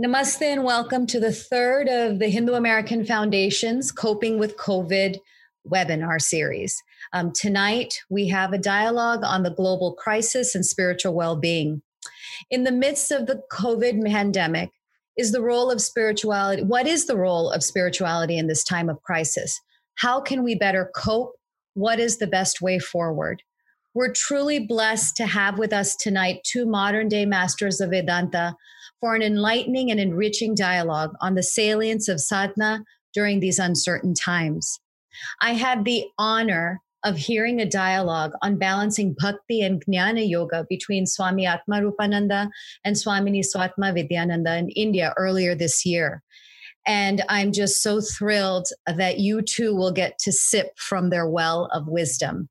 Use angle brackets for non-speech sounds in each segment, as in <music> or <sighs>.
Namaste and welcome to the third of the Hindu American Foundation's Coping with COVID webinar series. Um, tonight, we have a dialogue on the global crisis and spiritual well being. In the midst of the COVID pandemic, is the role of spirituality, what is the role of spirituality in this time of crisis? How can we better cope? What is the best way forward? We're truly blessed to have with us tonight two modern day masters of Vedanta for an enlightening and enriching dialogue on the salience of sadhana during these uncertain times. I had the honor of hearing a dialogue on balancing bhakti and jnana yoga between Swami Atmarupananda and Swamini Swatma Vidyananda in India earlier this year. And I'm just so thrilled that you too will get to sip from their well of wisdom.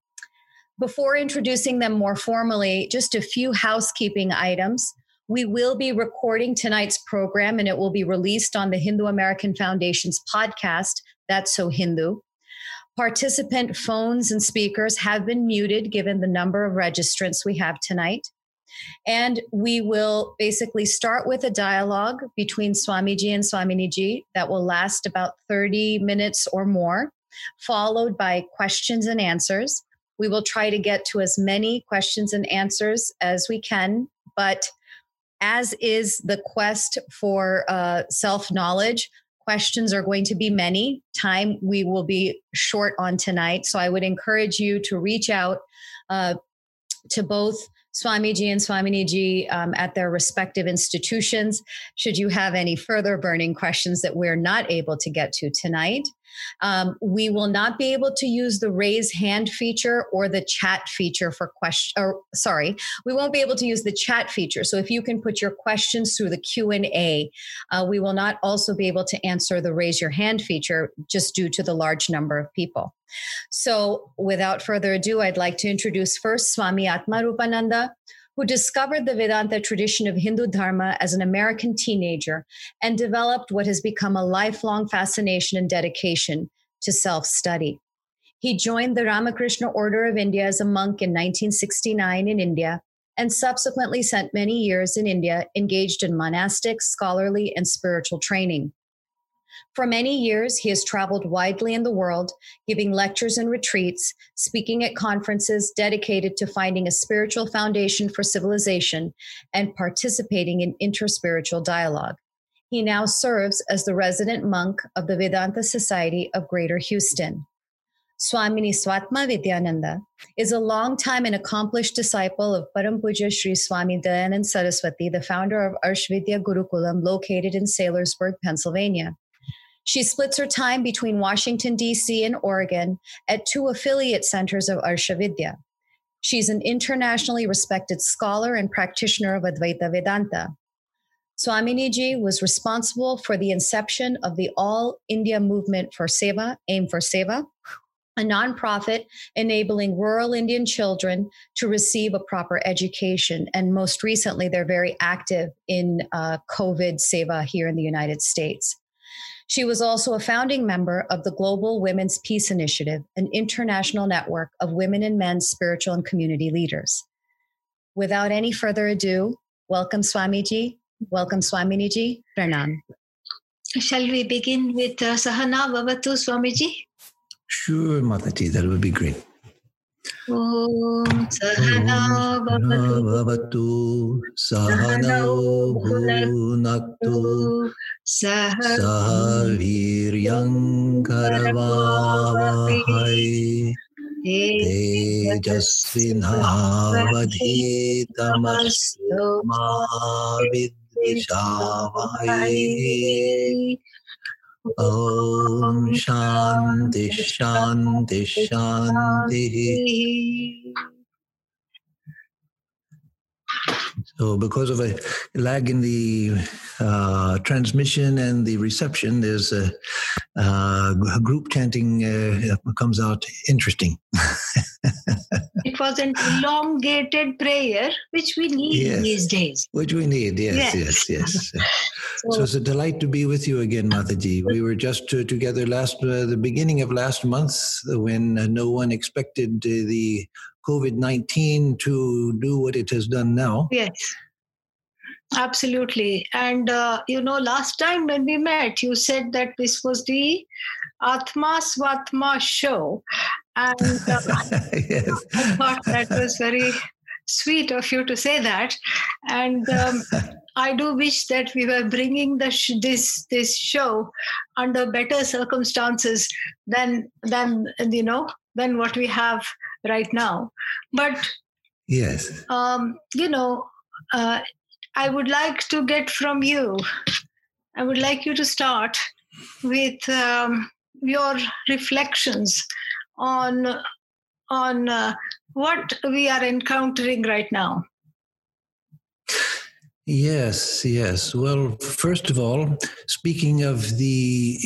Before introducing them more formally, just a few housekeeping items. We will be recording tonight's program and it will be released on the Hindu American Foundation's podcast, That's So Hindu. Participant phones and speakers have been muted given the number of registrants we have tonight. And we will basically start with a dialogue between Swamiji and Swaminiji that will last about 30 minutes or more, followed by questions and answers. We will try to get to as many questions and answers as we can, but as is the quest for uh, self knowledge. Questions are going to be many. Time we will be short on tonight. So I would encourage you to reach out uh, to both Swamiji and Swaminiji um, at their respective institutions should you have any further burning questions that we're not able to get to tonight. Um, we will not be able to use the raise hand feature or the chat feature for question. Or sorry, we won't be able to use the chat feature. So if you can put your questions through the Q and A, uh, we will not also be able to answer the raise your hand feature just due to the large number of people. So without further ado, I'd like to introduce first Swami Atmarupananda who discovered the Vedanta tradition of Hindu Dharma as an American teenager and developed what has become a lifelong fascination and dedication to self study. He joined the Ramakrishna Order of India as a monk in 1969 in India and subsequently spent many years in India engaged in monastic, scholarly, and spiritual training. For many years, he has traveled widely in the world, giving lectures and retreats, speaking at conferences dedicated to finding a spiritual foundation for civilization, and participating in interspiritual dialogue. He now serves as the resident monk of the Vedanta Society of Greater Houston. Swamini Swatma Vidyananda is a long-time and accomplished disciple of Param Pujya Sri Swami Dayanand Saraswati, the founder of Arsha Vidya Gurukulam located in Saylorsburg, Pennsylvania. She splits her time between Washington, D.C. and Oregon at two affiliate centers of Arsha Vidya. She's an internationally respected scholar and practitioner of Advaita Vedanta. Swaminiji was responsible for the inception of the All India Movement for Seva, Aim for Seva, a nonprofit enabling rural Indian children to receive a proper education. And most recently, they're very active in uh, COVID Seva here in the United States. She was also a founding member of the Global Women's Peace Initiative, an international network of women and men spiritual and community leaders. Without any further ado, welcome Swamiji. Welcome Swaminiji. Pranam. Shall we begin with uh, Sahana Vavatu Swamiji? Sure, Mataji, that would be great. ॐ सहना भवतु सहनौ भुनक्तु सह सह वीर्यङ्करवावहै तेजस्विनावधीतमस्तु मा विद्विषावहै ॐ शान्ति शान्ति शान्तिः। So, because of a lag in the uh, transmission and the reception, there's a, uh, group chanting uh, comes out interesting. <laughs> it was an elongated prayer, which we need Yes. these days. Which we need, yes, Yes. yes, yes. So, <laughs> So it's a delight to be with you again, Mataji. We were just uh, together last, uh, the beginning of last month, when uh, no one expected uh, the COVID nineteen to do what it has done now. yes. Absolutely. And, uh, you know, last time when we met, you said that this was the Atma Svatma show. And uh, <laughs> yes. I thought that was very sweet of you to say that. And um, <laughs> I do wish that we were bringing the sh- this this show under better circumstances than than you know than what we have right now. But yes, um, you know, uh, I would like to get from you. I would like you to start with um, your reflections on on uh, what we are encountering right now. Yes, yes. Well, first of all, speaking of the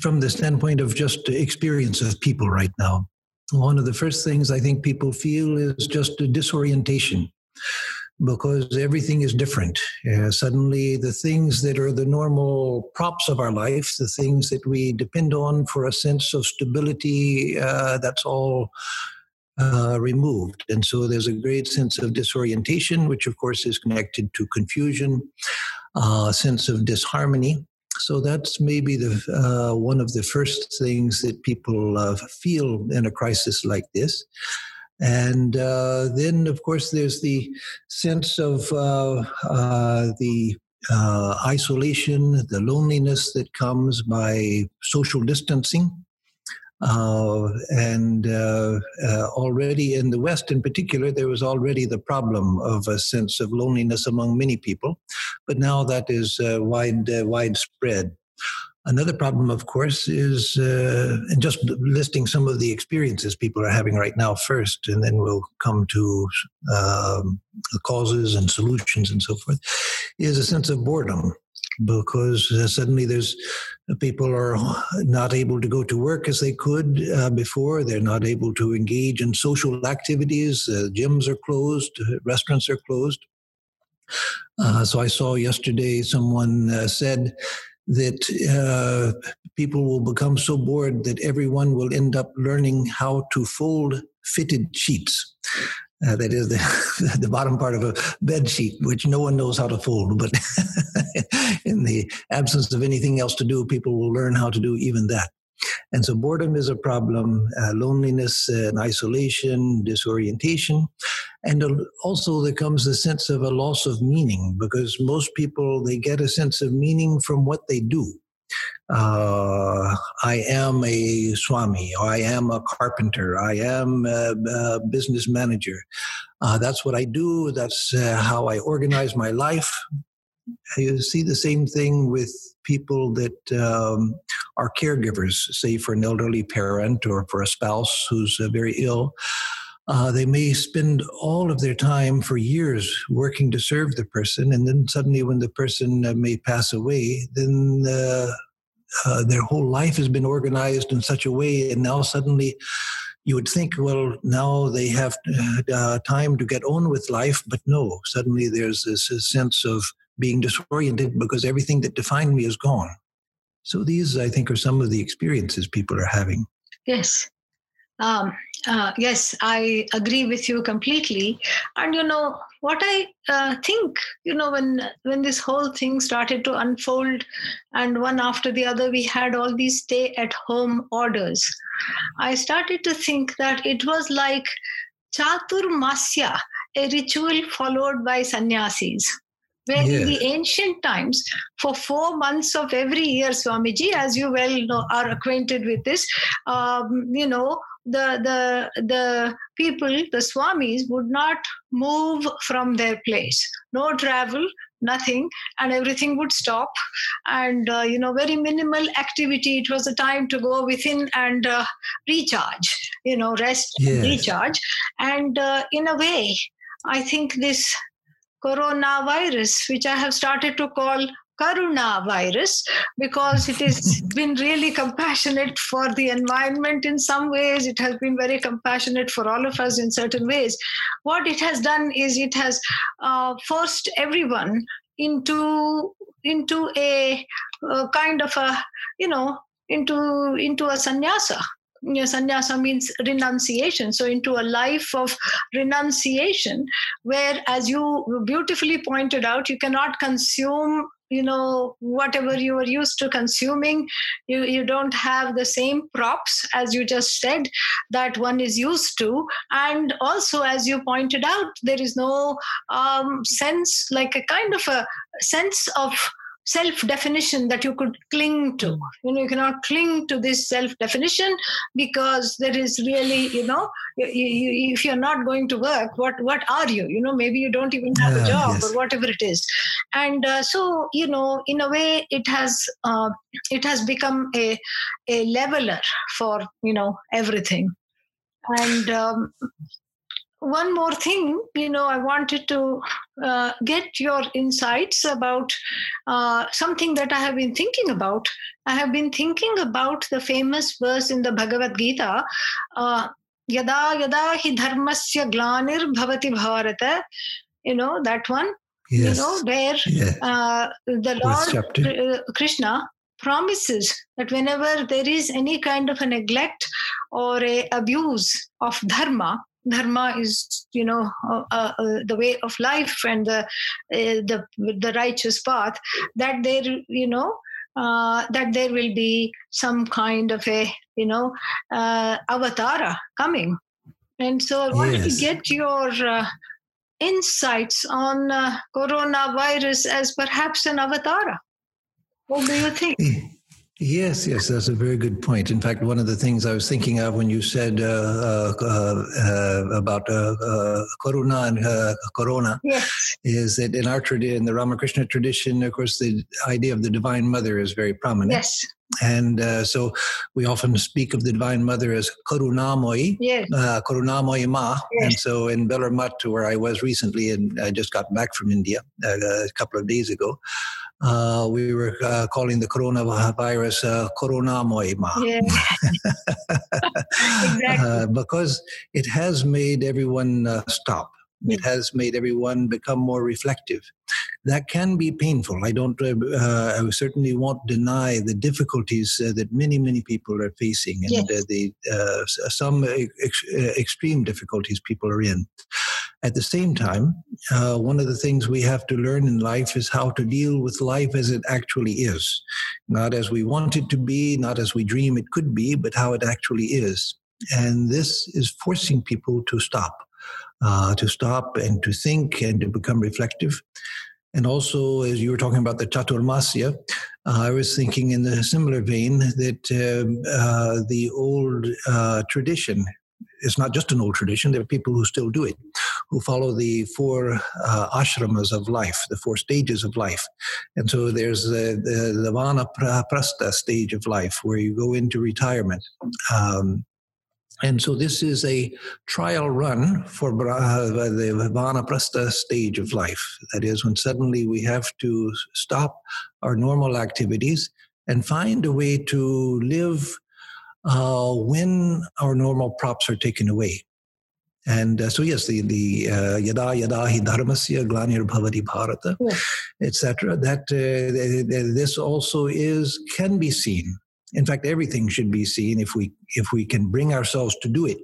from the standpoint of just experience of people right now, one of the first things I think people feel is just a disorientation because everything is different. Uh, suddenly, the things that are the normal props of our life, the things that we depend on for a sense of stability, uh, that's all uh, removed. And so there's a great sense of disorientation, which of course is connected to confusion, a uh, sense of disharmony. So that's maybe the uh, one of the first things that people uh, feel in a crisis like this. And uh, then, of course, there's the sense of uh, uh, the uh, isolation, the loneliness that comes by social distancing. Uh, and uh, already in the West, in particular, there was already the problem of a sense of loneliness among many people, but now that is wide widespread. Another problem, of course, is uh, and just listing some of the experiences people are having right now first, and then we'll come to um, the causes and solutions and so forth, is a sense of boredom because uh, suddenly there's uh, people are not able to go to work as they could uh, before. They're not able to engage in social activities. Uh, gyms are closed, restaurants are closed. Uh, so I saw yesterday someone uh, said that uh, people will become so bored that everyone will end up learning how to fold fitted sheets. Uh, that is the, <laughs> the bottom part of a bed sheet, which no one knows how to fold. But <laughs> in the absence of anything else to do, people will learn how to do even that. And so boredom is a problem, uh, loneliness and isolation, disorientation. And also there comes the sense of a loss of meaning because most people, they get a sense of meaning from what they do. Uh, I am a swami, or I am a carpenter, I am a, a business manager. Uh, that's what I do. That's uh, how I organize my life. You see the same thing with people that um, are caregivers, say for an elderly parent or for a spouse who's uh, very ill. Uh, they may spend all of their time for years working to serve the person, and then suddenly, when the person uh, may pass away, then uh, uh, their whole life has been organized in such a way, and now suddenly you would think, well, now they have uh, time to get on with life, but no, suddenly there's this sense of being disoriented because everything that defined me is gone. So these, I think, are some of the experiences people are having. Yes. Um, uh, yes, I agree with you completely. And you know what I uh, think, you know, when when this whole thing started to unfold, and one after the other, we had all these stay-at-home orders. I started to think that it was like chaturmasya, a ritual followed by sannyasis where yes. in the ancient times, for four months of every year, Swamiji, as you well know, are acquainted with this, um, you know, the the the people, the swamis, would not move from their place. No travel, nothing, and everything would stop. And uh, you know, very minimal activity. It was a time to go within and uh, recharge. You know, rest, yes. recharge, and uh, in a way, I think this coronavirus, which I have started to call Karuna virus because it has <laughs> been really compassionate for the environment in some ways. It has been very compassionate for all of us in certain ways. What it has done is it has uh, forced everyone into into a, a kind of a you know into into a sannyasa sannyasa means renunciation. So into a life of renunciation, where, as you beautifully pointed out, you cannot consume you know whatever you are used to consuming you you don't have the same props as you just said that one is used to. And also as you pointed out there is no um, sense like a kind of a sense of self definition that you could cling to. You know you cannot cling to this self definition because there is really you know you, you, if you're not going to work what what are you? You know maybe you don't even have a job yes. or whatever it is. And uh, so you know in a way it has uh, it has become a a leveler for you know everything. And um, one more thing, you know, I wanted to uh, get your insights about uh, something that I have been thinking about. I have been thinking about the famous verse in the Bhagavad Gita. Uh, yada yada hi dharmasya glanir bhavati bharata you know that one yes. you know where uh, the lord uh, krishna promises that whenever there is any kind of a neglect or a abuse of dharma dharma is you know uh, uh, uh, the way of life and the uh, the the righteous path that there you know uh, that there will be some kind of a you know uh, avatara coming. And so i wanted yes. to get your insights on coronavirus as perhaps an avatara. What do you think <laughs> Yes, yes, that's a very good point. In fact, one of the things I was thinking of when you said uh, uh, uh, about uh, uh, Corona and uh, Corona yes. is that in our tradition, in the Ramakrishna tradition, of course, the idea of the Divine Mother is very prominent. Yes. And uh, so we often speak of the Divine Mother as Karunamoyi, yes. uh, Karunamoyi Ma. Yes. And so in Belur Math, where I was recently, and I just got back from India uh, a couple of days ago, uh, we were uh, calling the coronavirus uh, Coronamoy Ma. Yeah. <laughs> exactly. Uh, because it has made everyone uh, stop. It has made everyone become more reflective. That can be painful. I don't. Uh, I certainly won't deny the difficulties uh, that many, many people are facing, and yes. uh, the uh, some ex- extreme difficulties people are in. At the same time, uh, one of the things we have to learn in life is how to deal with life as it actually is. Not as we want it to be, not as we dream it could be, but how it actually is. And this is forcing people to stop, uh, to stop and to think and to become reflective. And also, as you were talking about the Chaturmasya, uh, I was thinking in the similar vein that um, uh, the old uh, tradition it's not just an old tradition. There are people who still do it, who follow the four uh, ashramas of life, the four stages of life. And so there's the, the, the vanaprastha stage of life where you go into retirement. Um, and so this is a trial run for uh, the vanaprastha stage of life. That is when suddenly we have to stop our normal activities and find a way to live uh, when our normal props are taken away. And uh, so, yes, the, the uh, yada yada hi dharmasya glanir bhavati bharata, etc. That uh, this also is can be seen. In fact, everything should be seen if we if we can bring ourselves to do it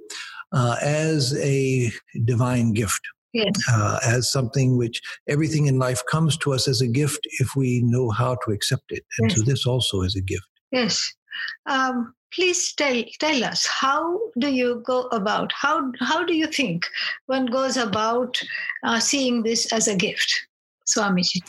uh, as a divine gift. Yes. Uh, as something which everything in life comes to us as a gift if we know how to accept it. And yes. so this also is a gift. Yes. Um, please tell tell us how do you go about how how do you think one goes about uh, seeing this as a gift swamiji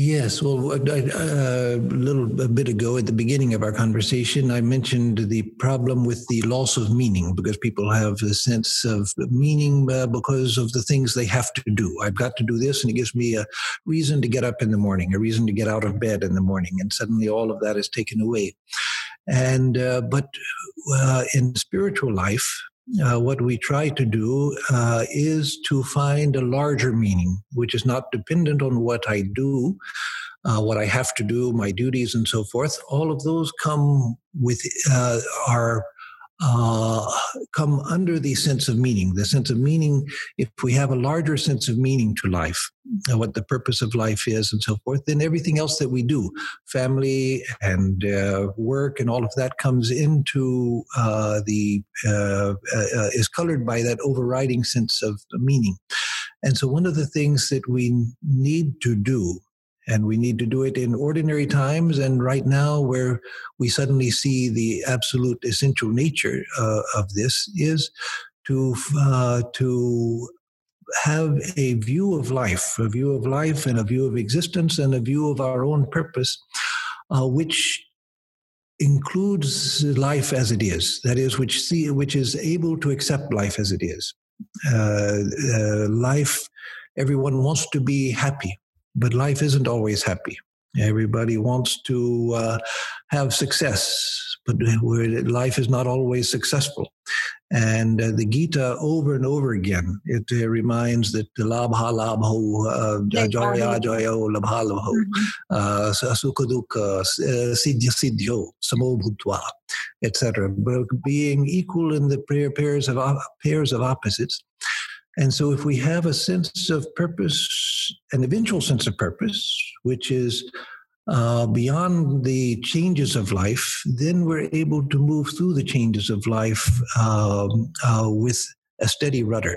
Yes, well, a little bit ago at the beginning of our conversation, I mentioned the problem with the loss of meaning because people have a sense of meaning uh, because of the things they have to do. I've got to do this, and it gives me a reason to get up in the morning, a reason to get out of bed in the morning, and suddenly all of that is taken away. And uh, but uh, in spiritual life, uh, what we try to do uh, is to find a larger meaning, which is not dependent on what I do, uh, what I have to do, my duties, and so forth. All of those come with uh, our uh, come under the sense of meaning. The sense of meaning, if we have a larger sense of meaning to life, what the purpose of life is, and so forth, then everything else that we do, family and uh, work and all of that, comes into uh, the uh, uh, is colored by that overriding sense of meaning. And so, one of the things that we need to do and we need to do it in ordinary times and right now where we suddenly see the absolute essential nature uh, of this is to uh, to have a view of life a view of life and a view of existence and a view of our own purpose uh, which includes life as it is that is which see which is able to accept life as it is. Uh, uh, life everyone wants to be happy but life isn't always happy. Everybody wants to uh, have success, but life is not always successful. And uh, the Gita, over and over again, it uh, reminds that labha labho, uh, joya joyo, labha labho, mm-hmm. uh, sukha dukkha, uh, siddhya siddhyo, samo bhutva, etc. Being equal in the pairs of pairs of opposites, and so, if we have a sense of purpose, an eventual sense of purpose, which is uh, beyond the changes of life, then we're able to move through the changes of life um, uh, with a steady rudder.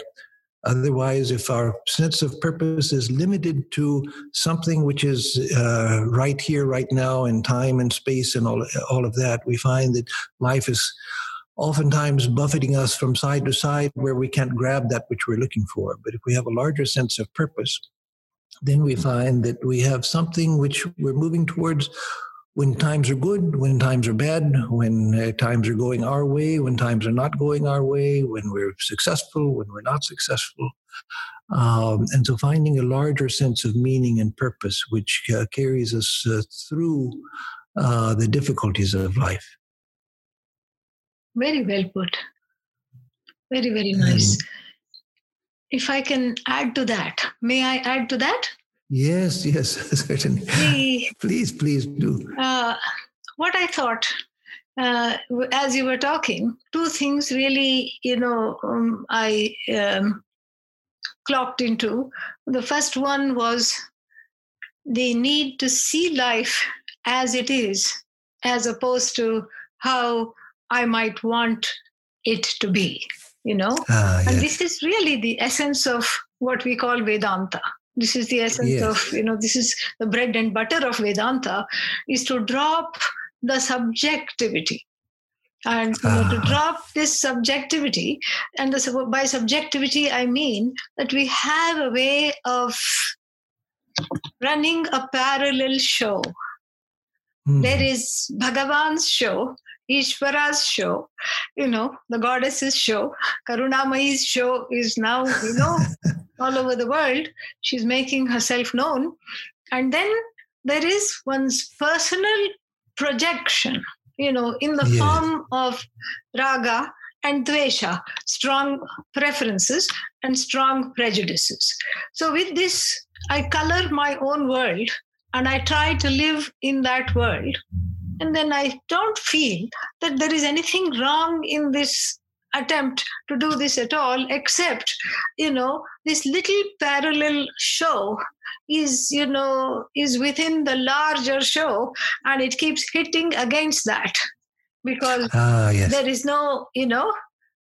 Otherwise, if our sense of purpose is limited to something which is uh, right here, right now, in time and space and all, all of that, we find that life is oftentimes buffeting us from side to side where we can't grab that which we're looking for. But if we have a larger sense of purpose, then we find that we have something which we're moving towards when times are good, when times are bad, when uh, times are going our way, when times are not going our way, when we're successful, when we're not successful. Um, and so finding a larger sense of meaning and purpose, which uh, carries us uh, through uh, the difficulties of life. Very well put. Very, very nice. Mm. If I can add to that, may I add to that? Yes, yes, <laughs> certainly. The, please, please do. Uh, what I thought uh, as you were talking, two things really, you know, um, I um, clocked into. The first one was the need to see life as it is, as opposed to how I might want it to be, you know? Ah, yes. And this is really the essence of what we call Vedanta. This is the essence yes. of, you know, this is the bread and butter of Vedanta, is to drop the subjectivity. And you know, to ah. drop this subjectivity, and the, by subjectivity, I mean that we have a way of running a parallel show. Mm. There is Bhagavan's show, Ishvara's show, you know, the goddess's show, Karunamayi's show is now, you know, <laughs> all over the world. She's making herself known. And then there is one's personal projection, you know, in the form of raga and dvesha, strong preferences and strong prejudices. So with this, I color my own world and I try to live in that world and then I don't feel that there is anything wrong in this attempt to do this at all, except, you know, this little parallel show is, you know, is within the larger show and it keeps hitting against that because ah, yes. there is no, you know,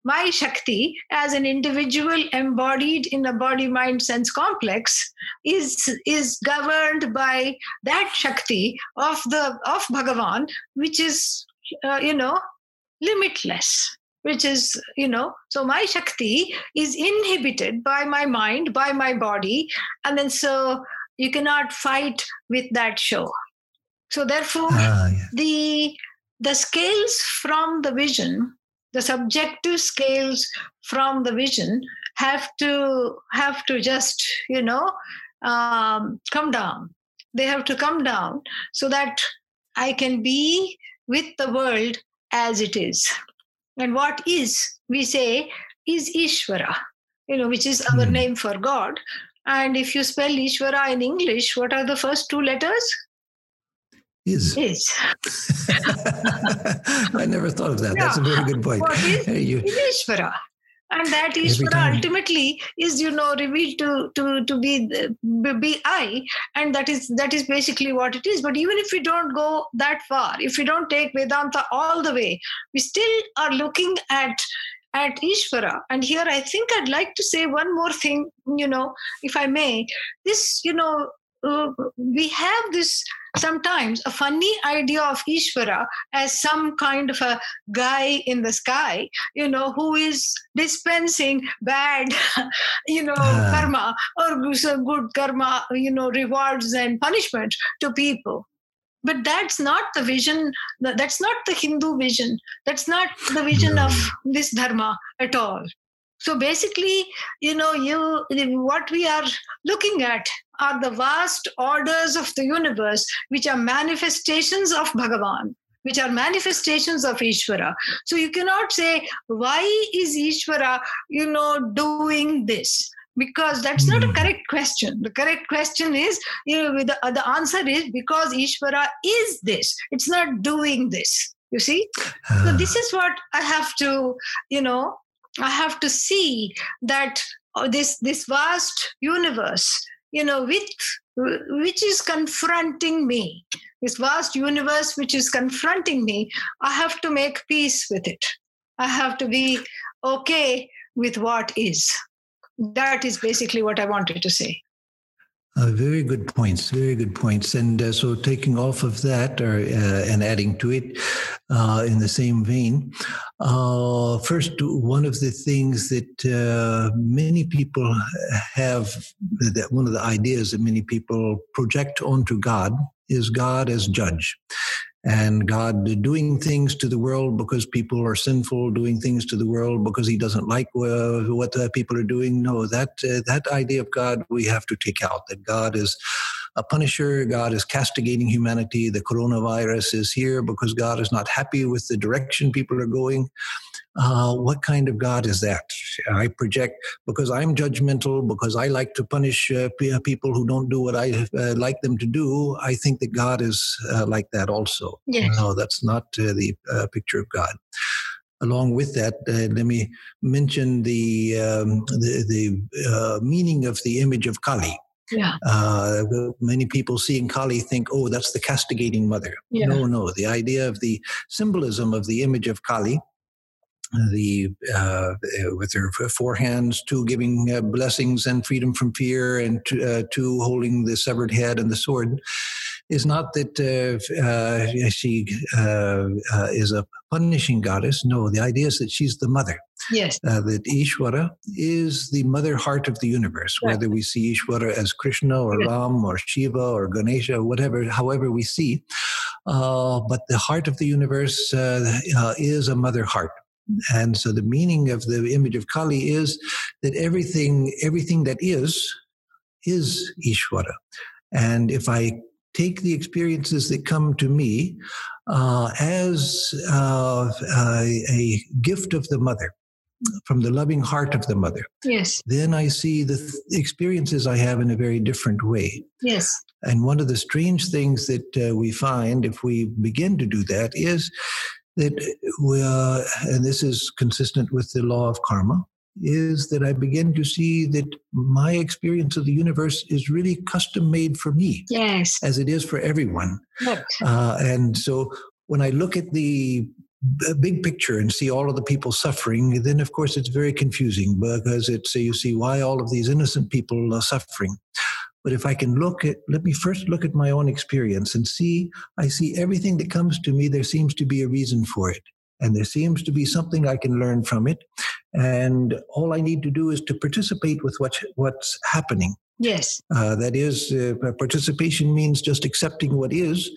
my Shakti as an individual embodied in a body mind sense complex is, is governed by that Shakti of the of Bhagavan, which is uh, you know limitless which is you know so my shakti is inhibited by my mind by my body and then so you cannot fight with that show so therefore ah, yeah. the the scales from the vision the subjective scales from the vision have to have to just you know um, come down. They have to come down so that i can be with the world as it is. And what is we say is ishvara you know which is our mm. name for god. And if you spell ishvara in english what are the first two letters Is. Is. <laughs> I never thought of that. Yeah. That's a very good point. What is, hey, you, is Ishvara? and that Ishvara ultimately is you know revealed to to to be uh, be I, and that is that is basically what it is. But even if we don't go that far, if we don't take Vedanta all the way, we still are looking at at Ishvara. And here I think I'd like to say one more thing, you know, if I may. This, you know, uh, we have this sometimes a funny idea of Ishvara as some kind of a guy in the sky, you know, who is dispensing bad, <laughs> you know, uh. karma or good karma, you know, rewards and punishment to people. But that's not the vision, that's not the Hindu vision, that's not the vision no. of this dharma at all. So basically, you know, you what we are looking at are the vast orders of the universe, which are manifestations of Bhagavan, which are manifestations of Ishvara. So you cannot say, why is Ishvara, you know, doing this? Because that's not a hmm. correct question. The correct question is, you know, the, the answer is because Ishvara is this. It's not doing this. You see? so this is what I have to, you know, I have to see that uh, this this vast universe, you know, which which is confronting me, this vast universe which is confronting me, I have to make peace with it. I have to be okay with what is. That is basically what I wanted to say. Uh, very good points. Very good points. And uh, so, taking off of that, or uh, and adding to it, uh, in the same vein, uh, first, one of the things that uh, many people have, that one of the ideas that many people project onto God is God as judge and God doing things to the world because people are sinful, doing things to the world because He doesn't like uh, what uh, people are doing. No, that uh, that idea of God we have to take out. That God is a punisher. God is castigating humanity. The coronavirus is here because God is not happy with the direction people are going. Uh, what kind of God is that? I project because I'm judgmental, because I like to punish uh, uh, people who don't do what I uh, like them to do. I think that God is uh, like that also. Yes. No, that's not uh, the picture of God. Along with that, let me mention the um, the, the meaning of the image of Kali. Yeah. Uh, many people seeing Kali think, oh, that's the castigating mother. Yeah. No, no. The idea of the symbolism of the image of Kali the uh, with her four hands, two giving uh, blessings and freedom from fear, and two, uh, two, holding the severed head and the sword, is not that uh, uh, she uh, is a punishing goddess. No, the idea is that she's the mother. Yes. that Ishvara is the mother heart of the universe. Right. Whether we see Ishvara as Krishna or Ram or Shiva or Ganesha, whatever, however we see. but the heart of the universe is a mother heart. And so the meaning of the image of Kali is that everything, everything that is, is Ishvara. And if I take the experiences that come to me uh, as uh, a, a gift of the mother, from the loving heart of the mother. Yes. Then I see the th- experiences I have in a very different way. Yes. And one of the strange things that uh, we find if we begin to do that is that we are, and this is consistent with the law of karma, is that I begin to see that my experience of the universe is really custom made for me. Yes. As it is for everyone. Uh, and so when I look at the big picture and see all of the people suffering, then of course it's very confusing because it's you see why all of these innocent people are suffering. But if I can look at, let me first look at my own experience and see, I see everything that comes to me, there seems to be a reason for it. And there seems to be something I can learn from it. And all I need to do is to participate with what, what's happening. Yes. Uh, that is, uh, participation means just accepting what is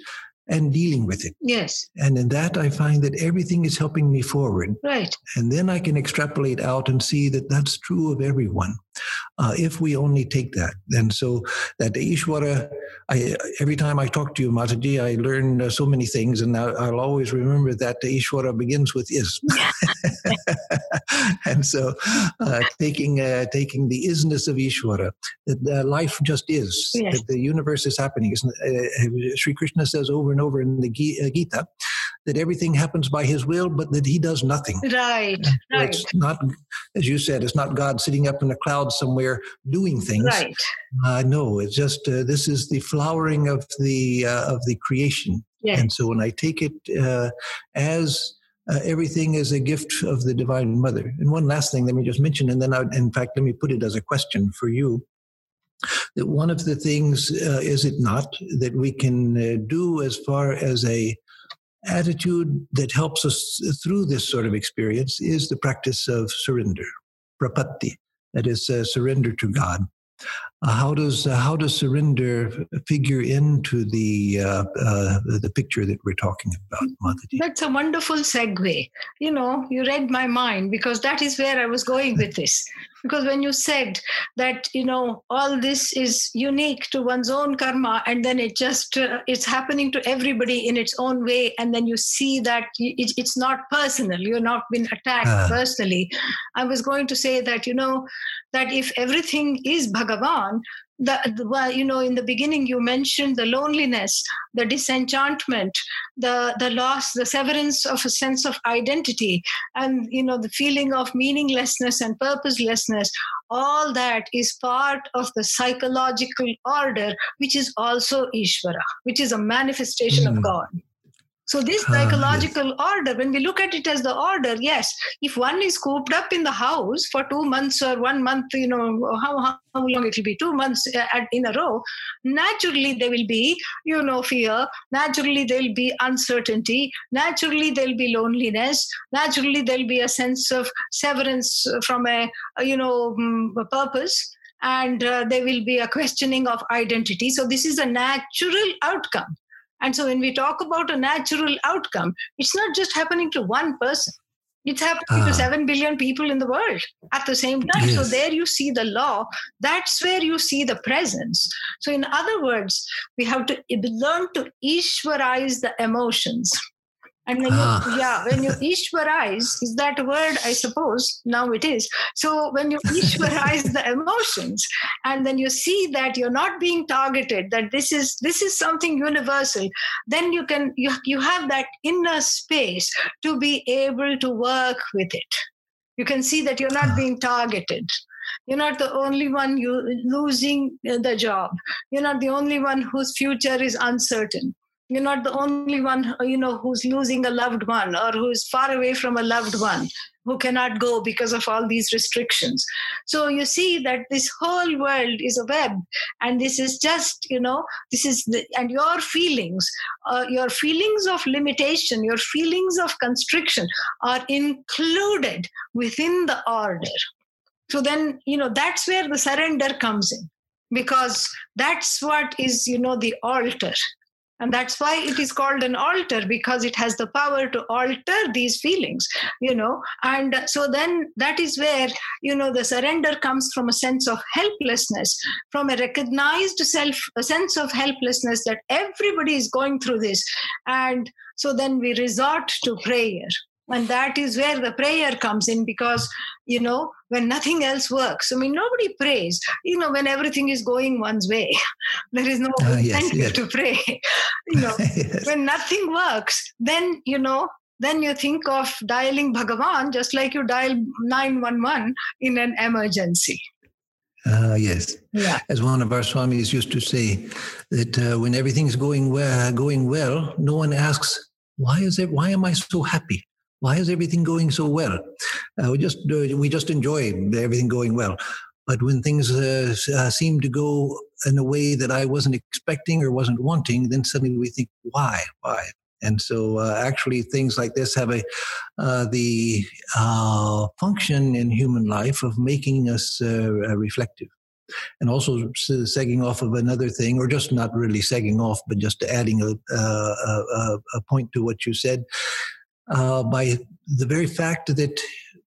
and dealing with it. Yes. And in that, I find that everything is helping me forward. Right. And then I can extrapolate out and see that that's true of everyone. Uh, if we only take that. And so that Ishwara, I, every time I talk to you, Mataji, I learn uh, so many things, and I, will always remember that the Ishwara begins with is. <laughs> and so uh, taking uh, taking the isness of Ishwara, that life just is, yes. that the universe is happening. Uh, Sri Krishna says over and over in the Gita that everything happens by his will, but that he does nothing. Right, right. It's not, as you said, it's not God sitting up in the clouds somewhere doing things. Right. Uh, no, it's just uh, this is the flowering of the uh, of the creation. Yes. And so when I take it uh, as uh, everything is a gift of the Divine Mother. And one last thing, let me just mention, and then I, in fact, let me put it as a question for you that one of the things uh, is it not that we can uh, do as far as a attitude that helps us through this sort of experience is the practice of surrender, prapatti, that is uh, surrender to God. Uh, how does uh, how does surrender figure into the uh, uh the picture that we're talking about, Mataji? That's a wonderful segue. You know, you read my mind because that is where I was going with this because when you said that you know all this is unique to one's own karma and then it just uh, it's happening to everybody in its own way and then you see that it, it's not personal you're not been attacked uh. personally i was going to say that you know that if everything is bhagavan the, well, you know in the beginning you mentioned the loneliness the disenchantment the the loss the severance of a sense of identity and you know the feeling of meaninglessness and purposelessness all that is part of the psychological order which is also ishvara which is a manifestation mm. of hmm. god so, this ah, psychological yes. order, when we look at it as the order, yes, if one is cooped up in the house for two months or one month, you know, how, how, long it will be, two months uh, in a row, naturally there will be, you know, fear, naturally there will be uncertainty, naturally there will be loneliness, naturally there will be a sense of severance from a, you know, mm, a purpose and uh, there will be a questioning of identity. So, this is a natural outcome. And so when we talk about a natural outcome, it's not just happening to one person. It's happening to ah. 7 billion people in the world at the same time. Yes. So, there you see the law. That's where you see the presence. So, in other words, we have to learn to Ishwarize the emotions. And when ah. you, yeah, when you <laughs> Ishwarize, is that a word? I suppose now it is. So when you Ishwarize <laughs> the emotions, and then you see that you're not being targeted, that this is this is something universal, then you can you you have that inner space to be able to work with it. You can see that you're not ah. being targeted. You're not the only one you losing the job. You're not the only one whose future is uncertain you're not the only one you know who's losing a loved one or who's far away from a loved one who cannot go because of all these restrictions. So you see that this whole world is a web and this is just you know this is the, and your feelings uh, your feelings of limitation your feelings of constriction are included within the order. So then you know that's where the surrender comes in because that's what is you know the altar and that's why it is called an altar because it has the power to alter these feelings you know. And so then that is where you know the surrender comes from a sense of helplessness from a recognized self a sense of helplessness that everybody is going through this. And so then we resort to prayer and that is where the prayer comes in because you know when nothing else works i mean nobody prays you know when everything is going one's way <laughs> there is no uh, yes, yes. to pray <laughs> you know <laughs> yes. when nothing works then you know then you think of dialing bhagavan just like you dial 911 in an emergency uh, yes. Yeah. As one of our swamis used to say, that uh, when everything's going well, going well, no one asks, "Why is it? Why am I so happy?" Why is everything going so well? Uh, we just uh, we just enjoy everything going well. But when things uh, uh, seem to go in a way that I wasn't expecting or wasn't wanting, then suddenly we think, why, why? And so, uh, actually, things like this have a uh, the function in human life of making us reflective and also segging off of another thing, or just not really segging off, but just adding a, a, a, point to what you said uh, by the very fact that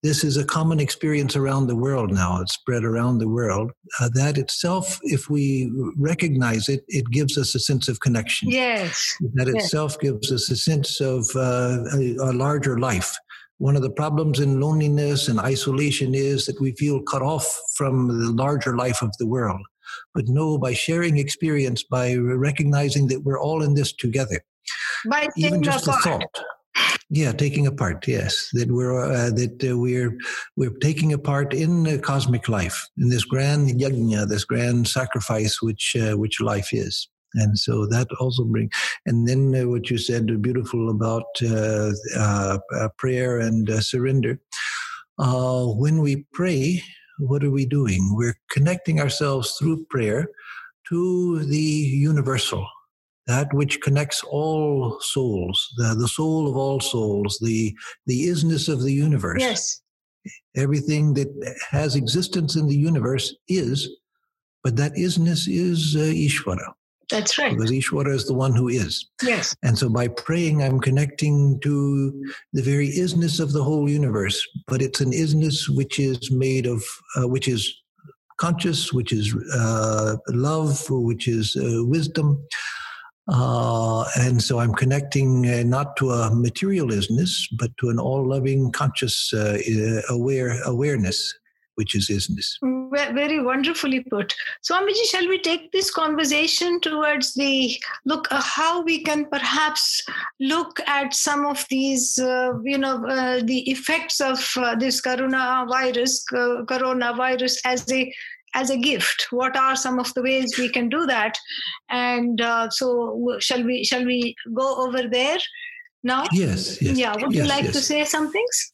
this is a common experience around the world now. It's spread around the world. Uh, that itself, if we recognize it, it gives us a sense of connection. Yes. That yes. itself gives us a sense of uh, a, a larger life. One of the problems in loneliness and isolation is that we feel cut off from the larger life of the world. But no, by sharing experience, by recognizing that we're all in this together, by even just apart. a thought. Yeah, taking a part. Yes, that we're uh, that uh, we're we're taking a part in cosmic life, in this grand yajna, this grand sacrifice, which uh, which life is. And so that also brings, and then uh, what you said, beautiful about uh, prayer and surrender. when we pray, what are we doing? We're connecting ourselves through prayer to the universal, that which connects all souls, the, the soul of all souls, the, the isness of the universe. Yes. Everything that has existence in the universe is, but that isness is uh, Ishvara. That's right. Because Ishvara is the one who is. Yes. And so by praying, I'm connecting to the very isness of the whole universe. But it's an isness which is made of, uh, which is conscious, which is uh, love, which is uh, wisdom. Uh, and so I'm connecting uh, not to a materialisness, but to an all-loving, conscious, uh, aware awareness which is isness. Very wonderfully put. Swamiji, shall we take this conversation towards the look uh, how we can perhaps look at some of these, uh, you know, uh, the effects of uh, this coronavirus, coronavirus as a as a gift what are some of the ways we can do that and uh, so shall we shall we go over there now yes, yes yeah would yes, you like yes. to say some things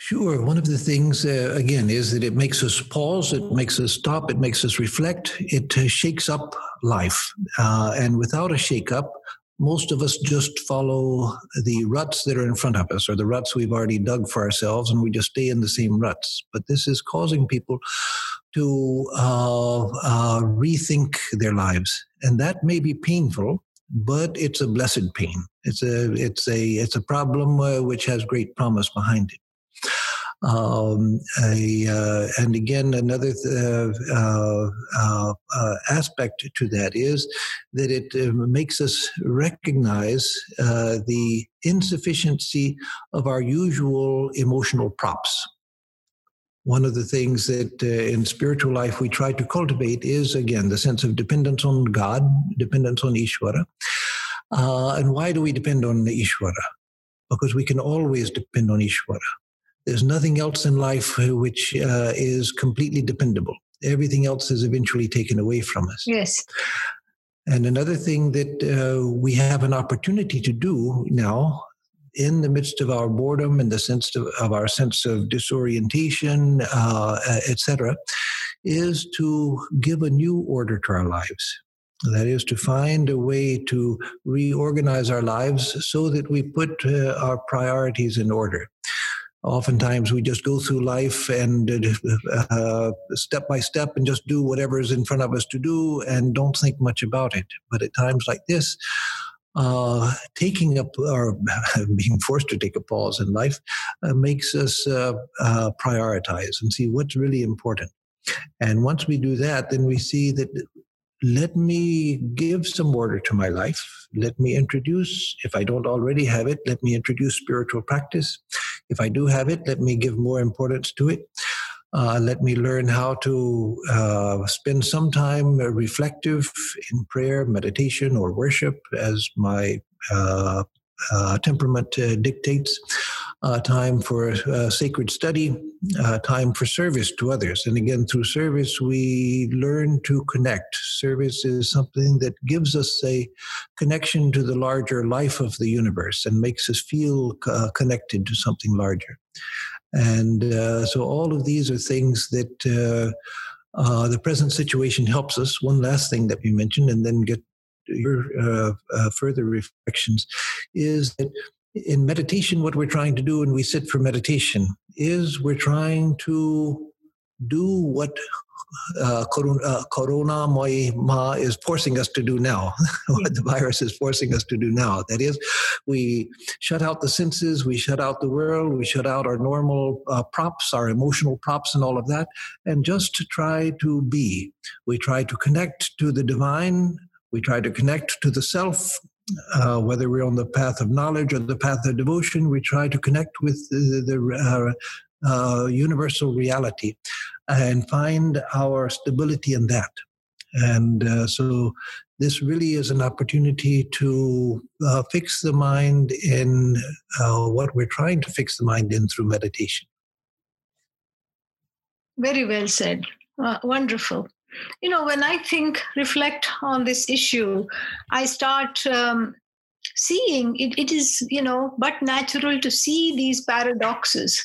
Sure. One of the things, uh, again, is that it makes us pause, it makes us stop, it makes us reflect, it uh, shakes up life. Uh, and without a shake up, most of us just follow the ruts that are in front of us or the ruts we've already dug for ourselves and we just stay in the same ruts. But this is causing people to uh, uh, rethink their lives. And that may be painful, but it's a blessed pain. It's a, it's a, it's a problem uh, which has great promise behind it. Um, a, uh, and again, another uh, uh, uh, aspect to that is that it makes us recognize the insufficiency of our usual emotional props. One of the things that uh, in spiritual life we try to cultivate is, again, the sense of dependence on God, dependence on Ishvara. Uh, and why do we depend on Ishvara? Because we can always depend on Ishvara. There's nothing else in life uh, which uh, is completely dependable. Everything else is eventually taken away from us. Yes. And another thing that uh, we have an opportunity to do now, in the midst of our boredom and the sense of, of our sense of disorientation, uh, etc., is to give a new order to our lives. That is to find a way to reorganize our lives so that we put uh, our priorities in order oftentimes we just go through life and uh, step by step and just do whatever is in front of us to do and don't think much about it. But at times like this, uh, taking up or <laughs> being forced to take a pause in life uh, makes us uh, uh, prioritize and see what's really important. And once we do that, then we see that let me give some order to my life. Let me introduce, if I don't already have it, let me introduce spiritual practice. If I do have it, let me give more importance to it. Uh, let me learn how to uh, spend some time reflective in prayer, meditation, or worship as my uh, uh, temperament uh, dictates uh, time for uh, sacred study, uh, time for service to others. And again, through service, we learn to connect. Service is something that gives us a connection to the larger life of the universe and makes us feel connected to something larger. And so, all of these are things that. Uh, the present situation helps us. One last thing that we mentioned, and then get your uh, uh, further reflections, is that in meditation, what we're trying to do when we sit for meditation is we're trying to do what uh, corona, uh, ma is forcing us to do now, <laughs> what the virus is forcing us to do now. That is, we shut out the senses, we shut out the world, we shut out our normal uh, props, our emotional props, and all of that, and just try to be. We try to connect to the divine, we try to connect to the self. Uh, whether we're on the path of knowledge or the path of devotion, we try to connect with the, the uh, uh, universal reality and find our stability in that. And uh, so this really is an opportunity to uh, fix the mind in uh, what we're trying to fix the mind in through meditation. Very well said. Uh, wonderful. You know, when I think, reflect on this issue, I start um, seeing it, it is, you know, but natural to see these paradoxes.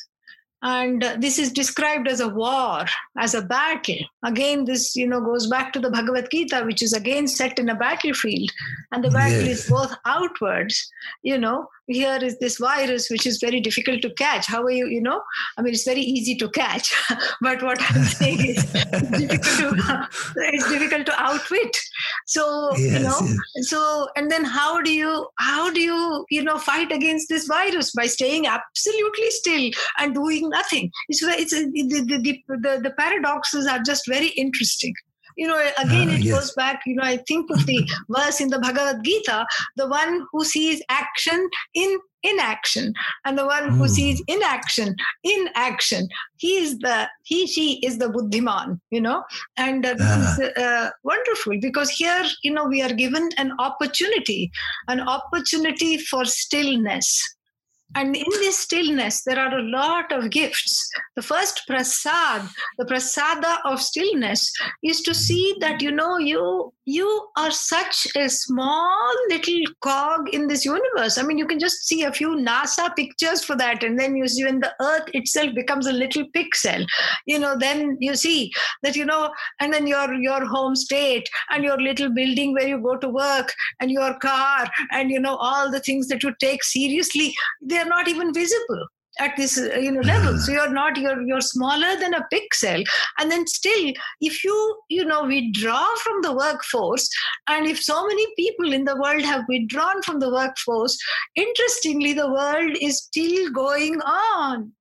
And uh, this is described as a war as a battle. Again this you know goes back to the bhagavad gita which is again set in a battlefield. And the battle yes. is both outwards you know here is this virus which is very difficult to catch. How are you you know? I mean it's very easy to catch <laughs> but what i'm <laughs> saying is it's difficult to, <laughs> it's difficult to outwit. So yes, you know yes. so and then how do you how do you you know fight against this virus? By staying absolutely still and doing nothing. It's it's the the, the, the, the paradoxes are just very interesting you know again uh, it yes. goes back you know i think of the <laughs> verse in the bhagavad gita the one who sees action in inaction and the one who mm. sees inaction in action he is the he she is the buddhiman you know and uh, this is uh, wonderful because here you know we are given an opportunity an opportunity for stillness and in this stillness, there are a lot of gifts. The first prasad, the prasada of stillness, is to see that you know you you are such a small little cog in this universe. I mean, you can just see a few NASA pictures for that, and then you see when the Earth itself becomes a little pixel. You know, then you see that you know, and then your your home state and your little building where you go to work and your car and you know all the things that you take seriously. They they're not even visible at this uh, you know level. So you're not you're you're smaller than a pixel and then still if you you know withdraw from the workforce and if so many people in the world have withdrawn from the workforce interestingly the world is still going on.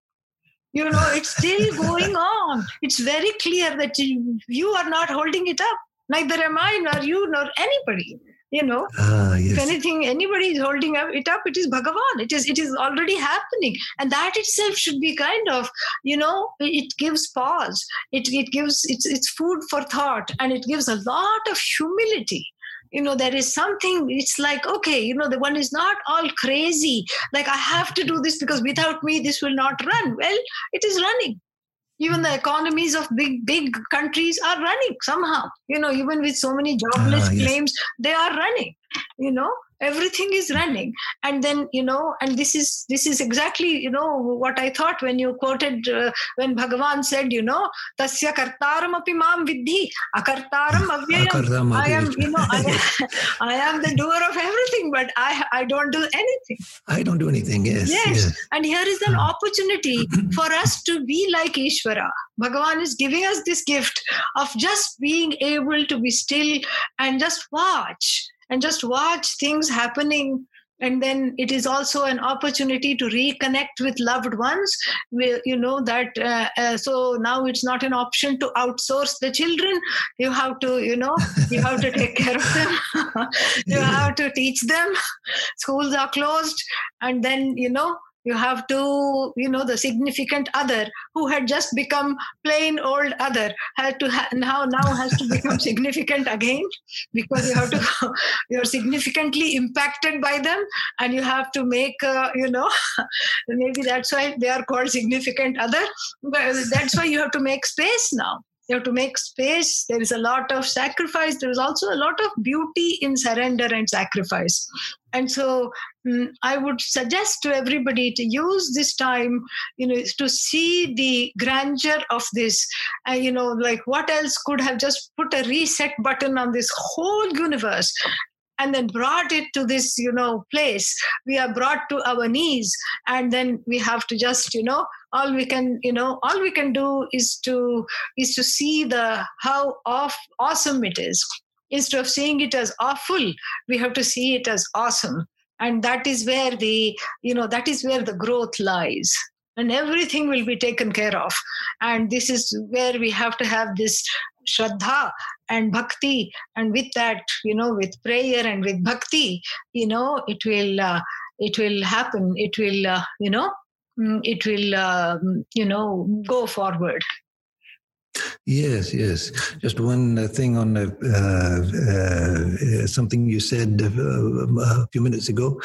You know it's still <laughs> going on. It's very clear that you, you are not holding it up. Neither am i nor you nor anybody you know ah, yes. if anything anybody is holding up it up it is bhagavan. It is it is already happening. And that itself should be kind of you know it gives pause. It, it gives it's, it's food for thought. And it gives a lot of humility. You know there is something it's like okay you know the one is not all crazy. Like i have to do this because without me this will not run. Well it is running even the economies of big big countries are running somehow. You know even with so many jobless uh, yes. claims they are running you know everything is running. And then you know and this is this is exactly you know what i thought when you quoted uh, when bhagavan said you know tasya kartaram api mam vidhi akartaram <laughs> avyayam. I am you know I, <laughs> I am the doer of everything but i i don't do anything. I don't do anything yes yes, yes. and here is an opportunity <clears throat> for us to be like ishvara. Bhagavan is giving us this gift of just being able to be still and just watch and just watch things happening. And then it is also an opportunity to reconnect with loved ones you know that uh, uh, so now it's not an option to outsource the children. You have to you know <laughs> you have to take care of them. <laughs> You have to teach them. Schools are closed. And then you know you have to you know the significant other who had just become plain old other had to ha- now now has to become <laughs> significant again because you have to <laughs> you're significantly impacted by them and you have to make uh, you know <laughs> maybe that's why they are called significant other but that's why you have to make space now you have to make space. There is a lot of sacrifice. There is also a lot of beauty in surrender and sacrifice. And so um, i would suggest to everybody to use this time you know to see the grandeur of this. Uh, you know like what else could have just put a reset button on this whole universe and then brought it to this you know place. We are brought to our knees and then we have to just you know all we can you know all we can do is to is to see the how off awesome it is. Instead of seeing it as awful we have to see it as awesome. And that is where the you know that is where the growth lies. And everything will be taken care of. And this is where we have to have this shraddha and bhakti. And with that you know with prayer and with bhakti you know it will uh, it will happen. It will uh, you know mm, it will uh, you know go forward Yes, yes. Just one uh, thing on uh, uh, something you said uh, a few minutes ago.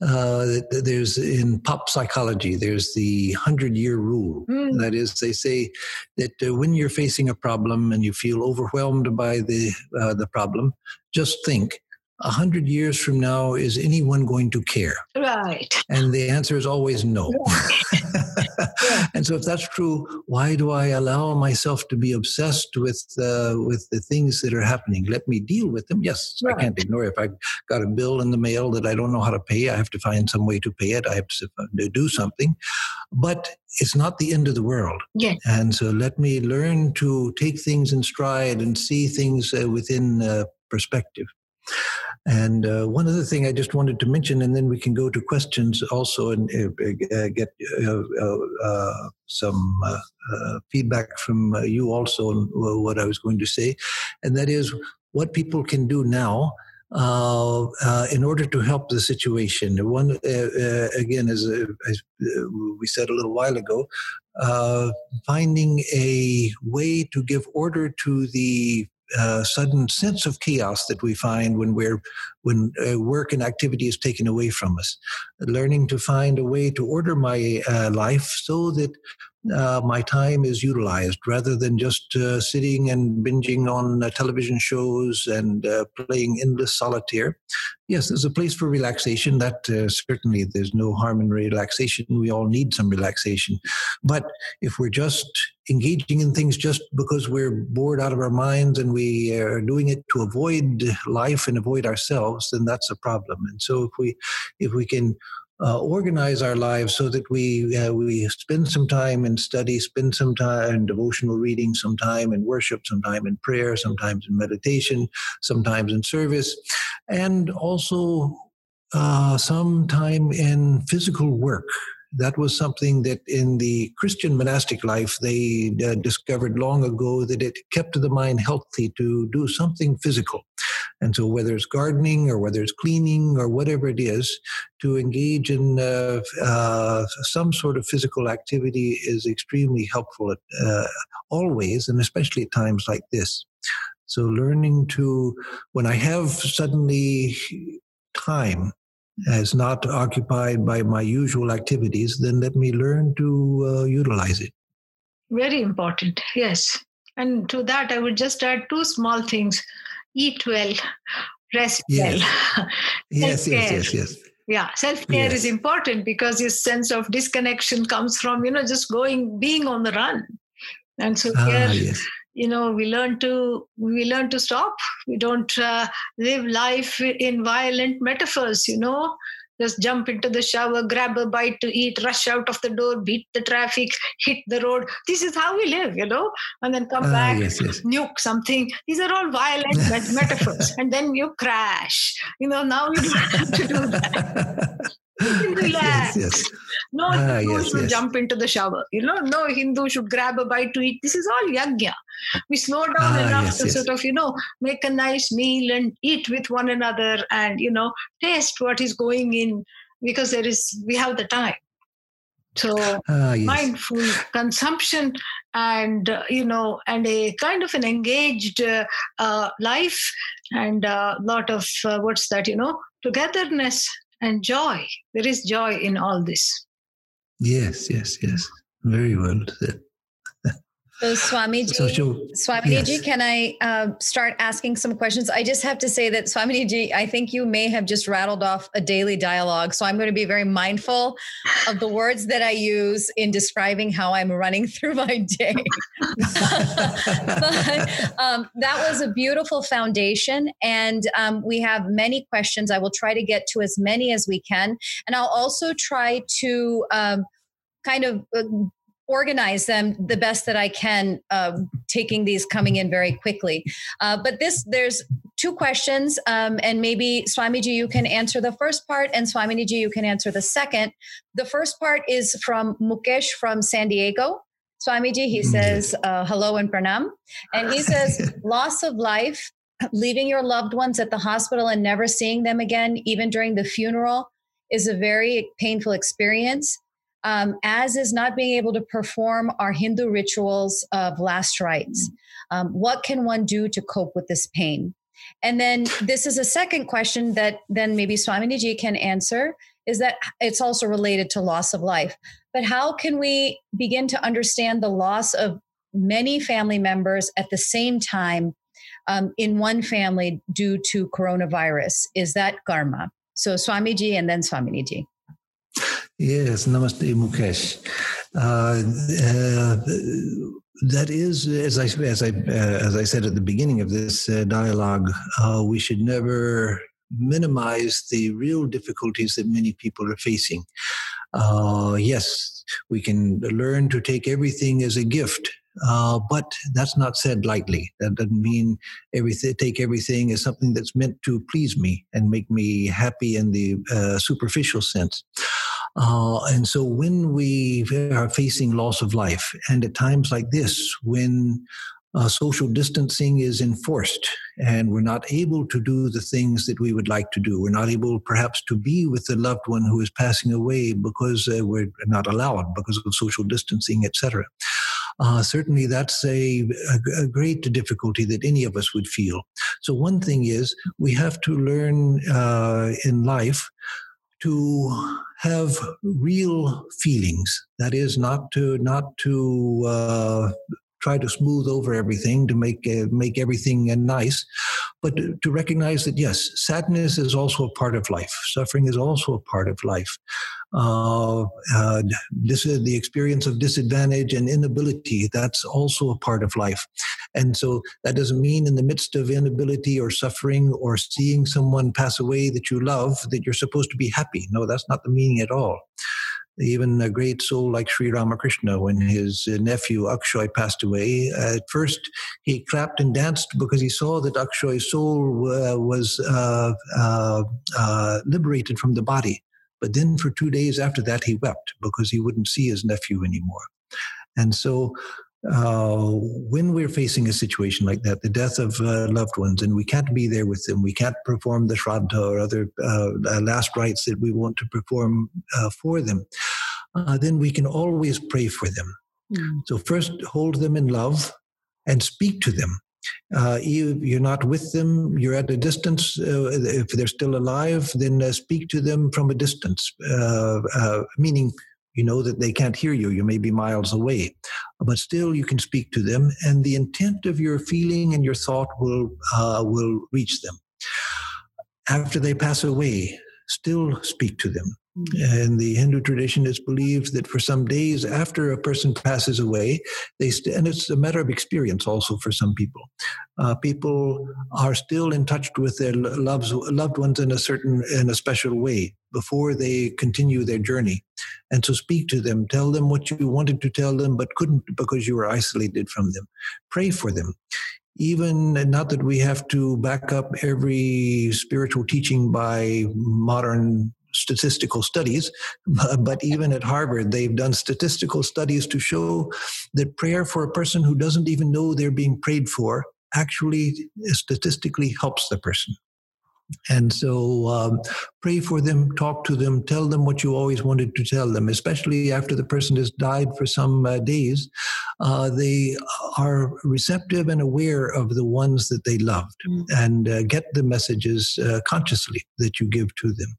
Uh, there's in pop psychology, there's the hundred-year rule. Mm. That is, they say that uh, when you're facing a problem and you feel overwhelmed by the the problem, just think a hundred years from now, is anyone going to care? Right. And the answer is always no. <laughs> yeah. And so, if that's true, why do I allow myself to be obsessed with uh, with the things that are happening? Let me deal with them. Yes, right. I can't ignore it. If I got a bill in the mail that I don't know how to pay, I have to find some way to pay it. I have to do something, but it's not the end of the world. Yeah. And so, let me learn to take things in stride and see things uh, within uh, perspective. And uh, one other thing I just wanted to mention, and then we can go to questions also and uh, uh get uh, uh, some feedback from you also on what I was going to say. And that is what people can do now uh, uh, in order to help the situation. One uh, again, as, as, we said a little while ago, finding a way to give order to the uh, sudden sense of chaos that we find when we're when uh, work and activity is taken away from us. Learning to find a way to order my uh, life so that uh, my time is utilized rather than just uh, sitting and binging on uh, television shows and uh, playing endless solitaire. Yes, there's a place for relaxation. That uh, certainly there's no harm in relaxation. We all need some relaxation. But if we're just engaging in things just because we're bored out of our minds and we are doing it to avoid life and avoid ourselves, then that's a problem. And so if we if we can uh, organize our lives so that we uh, we spend some time in study, spend some time in devotional reading, some time in worship, some time in prayer, sometimes in meditation, sometimes in service, and also uh, some time in physical work that was something that in the Christian monastic life they uh, discovered long ago that it kept the mind healthy to do something physical. And so, whether it's gardening or whether it's cleaning or whatever it is, to engage in uh, uh, some sort of physical activity is extremely helpful at, uh, always, and especially at times like this. So, learning to, when I have suddenly time as not occupied by my usual activities, then let me learn to uh, utilize it. Very important, yes. And to that, I would just add two small things eat well, rest yes. well. <laughs> yes, yes, yes, yes. Yeah, self care yes. is important because your sense of disconnection comes from, you know, just going, being on the run. And so, ah, yes you know we learn to we learn to stop. We don't uh, live life in violent metaphors you know. Just jump into the shower grab a bite to eat rush out of the door beat the traffic hit the road. This is how we live you know and then come uh, back yes, yes. nuke something. These are all violent <laughs> metaphors and then you crash. You know now you don't <laughs> have to do that <laughs> <laughs> relax. Yes, yes. No ah, Hindu yes, should yes. jump into the shower. You know, no Hindu should grab a bite to eat. This is all yajna. We slow down ah, enough yes, to sort of, you know, make a nice meal and eat with one another and, you know, taste what is going in because there is, we have the time. So ah, mindful consumption and, uh, you know, and a kind of an engaged uh, uh, life and a uh, lot of, uh, what's that, you know, togetherness and joy. There is joy in all this. Yes, yes, yes. Very well said. So Swamiji, so, Swamiji, yes. can I uh, start asking some questions? I just have to say that Swamiji, I think you may have just rattled off a daily dialogue. So I'm going to be very mindful of the words that I use in describing how I'm running <laughs> through my day. <laughs> but, um, that was a beautiful foundation. And um, we have many questions. I will try to get to as many as we can. And I'll also try to um, kind of uh, organize them the best that I can, uh, taking these coming in very quickly. Uh, but this, there's two questions, um, and maybe Swamiji, you can answer the first part, and Swamiji, you can answer the second. The first part is from Mukesh from San Diego. Swamiji, he mm-hmm. says, uh, hello and pranam. And he <laughs> says, loss of life, leaving your loved ones at the hospital and never seeing them again, even during the funeral, is a very painful experience um, as is not being able to perform our Hindu rituals of last rites. Um, what can one do to cope with this pain? And then this is a second question that then maybe Swaminiji can answer is that it's also related to loss of life. But how can we begin to understand the loss of many family members at the same time um, in one family due to coronavirus? Is that karma? So Swamiji and then Swaminiji. Yes, Namaste, Mukesh. Uh, uh, that is, as I as I uh, as I said at the beginning of this uh, dialogue, uh, we should never minimize the real difficulties that many people are facing. Uh, yes, we can learn to take everything as a gift. but that's not said lightly. That doesn't mean everything. Take everything as something that's meant to please me and make me happy in the superficial sense. Uh, and so when we are facing loss of life, and at times like this, when uh, social distancing is enforced and we're not able to do the things that we would like to do, we're not able perhaps to be with the loved one who is passing away because uh, we're not allowed because of social distancing, etc. Uh, certainly that's a, a, great difficulty that any of us would feel. So, one thing is we have to learn uh, in life to have real feelings. That is not to not to uh, try to smooth over everything to make uh, make everything uh, nice, but to recognize that yes, sadness is also a part of life. Suffering is also a part of life. Uh, uh, this is the experience of disadvantage and inability. That's also a part of life. And so that doesn't mean in the midst of inability or suffering or seeing someone pass away that you love that you're supposed to be happy. No, that's not the meaning at all. Even a great soul like Sri Ramakrishna, when his nephew Akshay passed away, at first he clapped and danced because he saw that Akshay's soul uh, was uh, uh, uh, liberated from the body. But then for two days after that, he wept because he wouldn't see his nephew anymore. And so uh, when we're facing a situation like that, the death of uh, loved ones, and we can't be there with them, we can't perform the shraddha or other uh, uh last rites that we want to perform uh, for them, uh, then we can always pray for them. Mm. So, first, hold them in love and speak to them. If you're not with them, you're at a distance. if they're still alive, then speak to them from a distance, meaning you know that they can't hear you. You may be miles away, but still you can speak to them, and the intent of your feeling and your thought will uh, will reach them. After they pass away, still speak to them. And the Hindu tradition is believed that for some days after a person passes away, they st- and it's a matter of experience also for some people. Uh, people are still in touch with their loves, loved ones in a certain in a special way before they continue their journey. And so speak to them, tell them what you wanted to tell them but couldn't because you were isolated from them. Pray for them even not that we have to back up every spiritual teaching by modern statistical studies, <laughs> but even at Harvard, they've done statistical studies to show that prayer for a person who doesn't even know they're being prayed for actually statistically helps the person. And so um, pray for them, talk to them, tell them what you always wanted to tell them, especially after the person has died for some uh, days. Uh, they are receptive and aware of the ones that they loved mm. and uh, get the messages uh, consciously that you give to them.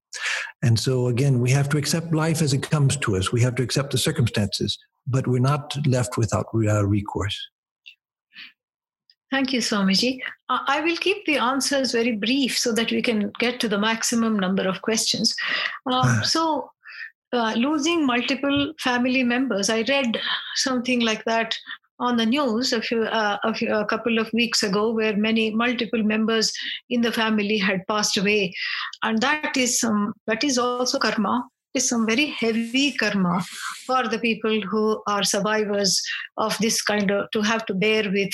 And so, again, we have to accept life as it comes to us. We have to accept the circumstances, but we're not left without uh, recourse. Thank you, Swamiji. I will keep the answers very brief so that we can get to the maximum number of questions. Um, <sighs> so, uh, losing multiple family members, I read something like that on the news a few, uh, a, few, a couple of weeks ago where many multiple members in the family had passed away and that is some that is also karma is some very heavy karma for the people who are survivors of this kind of to have to bear with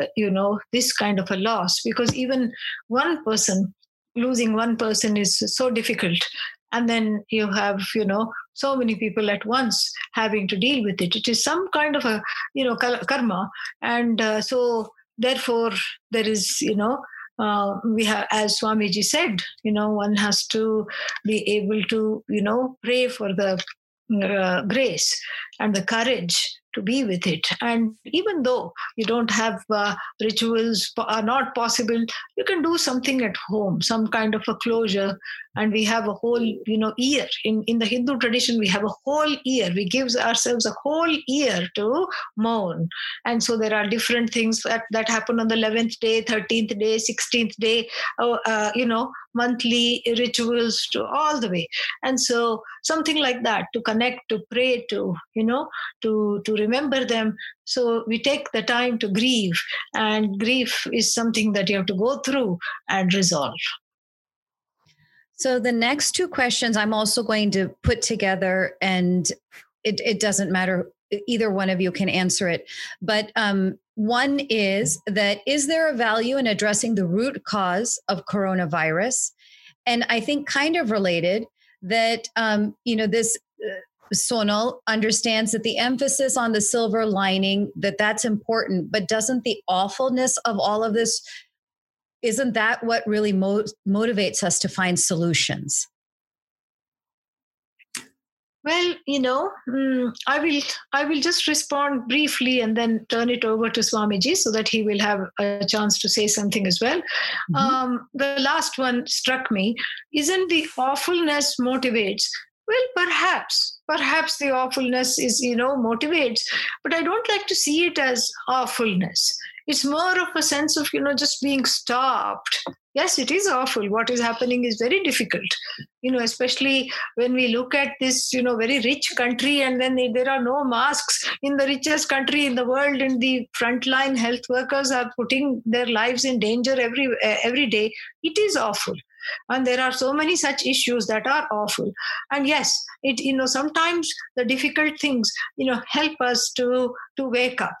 uh, you know this kind of a loss. Because even one person losing one person is so difficult. And then you have you know so many people at once having to deal with it. It is some kind of a you know karma. And uh, so therefore there is you know uh, we have as swamiji said you know one has to be able to you know pray for the uh, grace and the courage to be with it. And even though you don't have uh, rituals are not possible, you can do something at home, some kind of a closure. And we have a whole, you know, year in in the Hindu tradition. We have a whole year. We give ourselves a whole year to mourn. And so there are different things that, that happen on the 11th day, 13th day, 16th day. Uh, uh, you know, monthly rituals to all the way and so something like that to connect to pray to you know to to remember them. So we take the time to grieve and grief is something that you have to go through and resolve. So the next two questions i'm also going to put together and it, it doesn't matter either one of you can answer it. But um, one is that is there a value in addressing the root cause of coronavirus? And I think kind of related that um, you know this uh, Sonal understands that the emphasis on the silver lining that that's important, but doesn't the awfulness of all of this isn't that what really mo- motivates us to find solutions? Well, you know, um, I will I will just respond briefly and then turn it over to Swamiji so that he will have a chance to say something as well. Mm-hmm. Um, the last one struck me. Isn't the awfulness motivates? Well, perhaps, perhaps the awfulness is you know motivates, but I don't like to see it as awfulness. It's more of a sense of you know just being stopped. Yes it is awful. What is happening is very difficult. You know especially when we look at this you know very rich country and then there are no masks in the richest country in the world and the frontline health workers are putting their lives in danger every every day. It is awful and there are so many such issues that are awful. And yes it you know sometimes the difficult things you know help us to to wake up.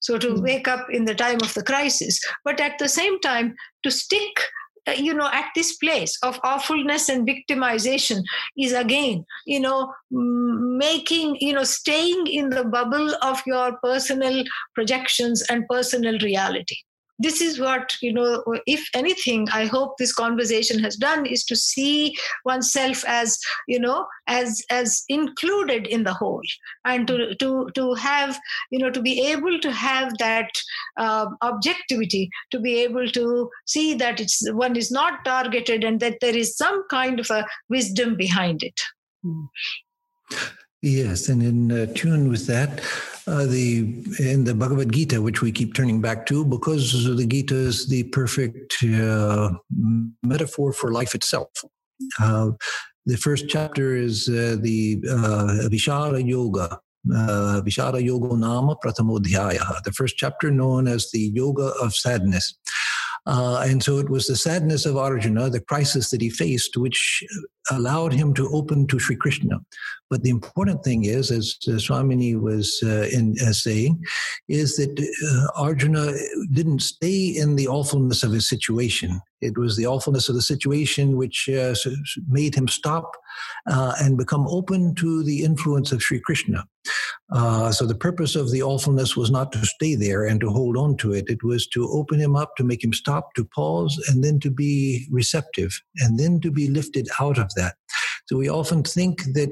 So to mm. wake up in the time of the crisis. But at the same time to stick uh, you know at this place of awfulness and victimization is again you know making you know staying in the bubble of your personal projections and personal reality this is what you know if anything i hope this conversation has done is to see oneself as you know as as included in the whole and to to to have you know to be able to have that uh, objectivity to be able to see that it's one is not targeted and that there is some kind of a wisdom behind it hmm. Yes, and in uh, tune with that, uh, the in the Bhagavad Gita, which we keep turning back to, because the Gita is the perfect uh, metaphor for life itself. Uh, the first chapter is uh, the uh, Vishada Yoga. Uh, Vishada Yoga Nama Pratamodhyaya, the first chapter known as the Yoga of Sadness. Uh, and so it was the sadness of Arjuna, the crisis that he faced, which allowed him to open to Sri Krishna. But the important thing is, as uh, Swamini was uh, in, uh, saying, is that uh, Arjuna didn't stay in the awfulness of his situation. It was the awfulness of the situation which uh, made him stop uh, and become open to the influence of Sri Krishna. So the purpose of the awfulness was not to stay there and to hold on to it. It was to open him up, to make him stop, to pause, and then to be receptive, and then to be lifted out of that. So we often think that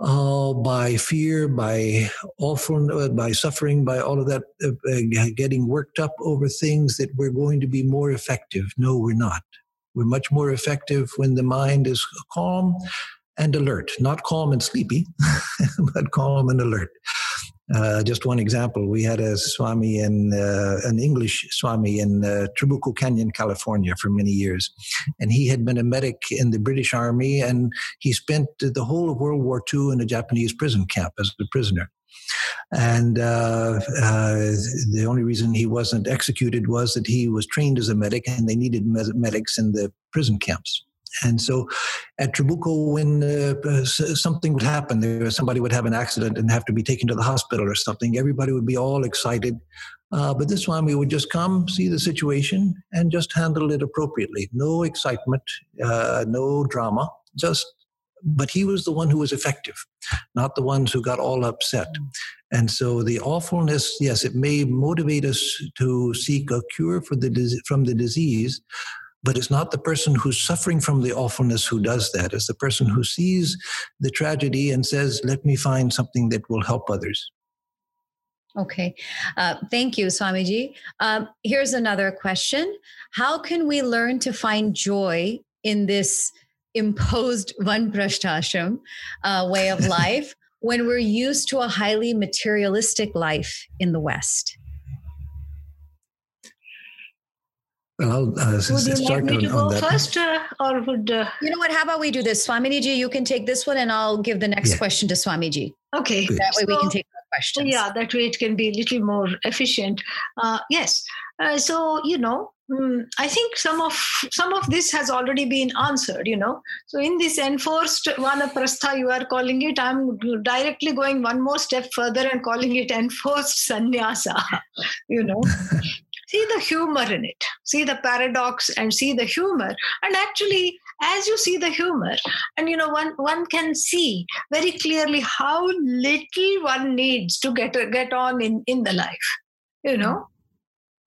uh, by fear, by often uh, by suffering, by all of that, uh, uh, getting worked up over things that we're going to be more effective. No, we're not. We're much more effective when the mind is calm and alert, not calm and sleepy, <laughs> but calm and alert. Uh, just one example, we had a Swami in uh, an English Swami in uh, Canyon, California, for many years, and he had been a medic in the British Army, and he spent the whole of World War II in a Japanese prison camp as a prisoner. And uh, uh, the only reason he wasn't executed was that he was trained as a medic, and they needed medics in the prison camps. And so at Trabuco, when uh, uh something would happen, there somebody would have an accident and have to be taken to the hospital or something, everybody would be all excited. Uh, but this one, we would just come, see the situation, and just handle it appropriately. No excitement, uh, no drama, just but he was the one who was effective, not the ones who got all upset. And so the awfulness, yes, it may motivate us to seek a cure for the from the disease, but it's not the person who's suffering from the awfulness who does that. It's the person who sees the tragedy and says, let me find something that will help others. Okay. Uh, thank you, Swamiji. Um, here's another question How can we learn to find joy in this imposed <laughs> Vanprasthashram uh, way of <laughs> life when we're used to a highly materialistic life in the West? Well, uh, would you like me to go first, uh, or would uh... you know what? How about we do this, Swamiji? You can take this one, and I'll give the next yeah. question to Swamiji. Okay, that way so, we can take questions. Yeah, that way it can be a little more efficient. Uh, yes. Uh, so you know, mm, I think some of some of this has already been answered. You know, so in this enforced vanaprastha, you are calling it. I'm directly going one more step further and calling it enforced sannyasa. <laughs> you know, see the humor in it. See the paradox and see the humor. And actually as you see the humor and you know one one can see very clearly how little one needs to get get on in in the life you know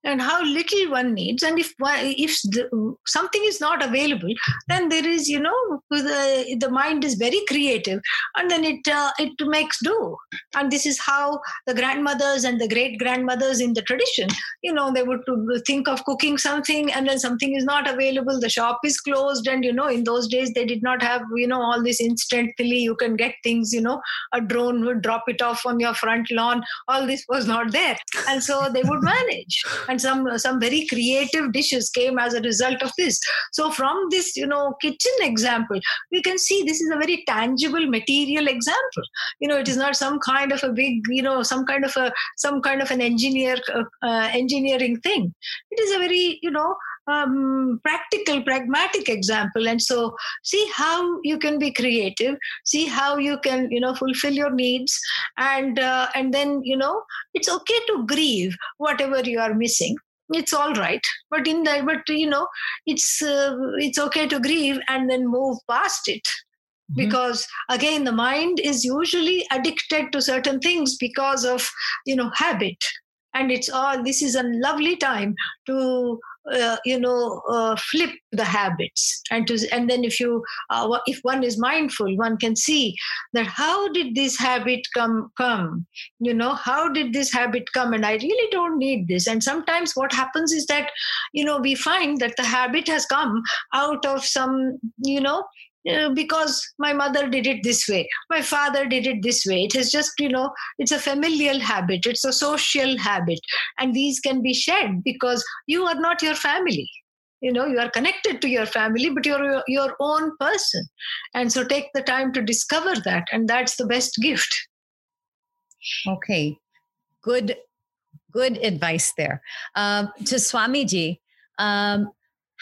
and how little one needs. And if if the, something is not available then there is you know the, the mind is very creative and then it uh, it makes do. And this is how the grandmothers and the great grandmothers in the tradition you know they would think of cooking something and then something is not available the shop is closed. And you know in those days they did not have you know all this instantly you can get things you know a drone would drop it off on your front lawn. All this was not there. And so they would manage. And and some some very creative dishes came as a result of this. So from this you know kitchen example we can see this is a very tangible material example. You know it is not some kind of a big you know some kind of a some kind of an engineer uh, uh, engineering thing. It is a very you know um, practical, pragmatic example. And so, see how you can be creative. See how you can, you know, fulfill your needs, and uh, and then you know, it's okay to grieve whatever you are missing. It's all right, but in that, but you know, it's uh, it's okay to grieve and then move past it. Mm-hmm. because again the mind is usually addicted to certain things because of you know habit and it's all this is a lovely time to uh, you know uh, flip the habits and to and then if you uh, if one is mindful one can see that how did this habit come come? You know how did this habit come? And i really don't need this. And sometimes what happens is that you know we find that the habit has come out of some you know uh, because my mother did it this way my father did it this way. It is just you know it's a familial habit it's a social habit and these can be shed because you are not your family. You know you are connected to your family but you're your own person. And so take the time to discover that and that's the best gift. Okay. Good good advice there. Um, to swamiji um,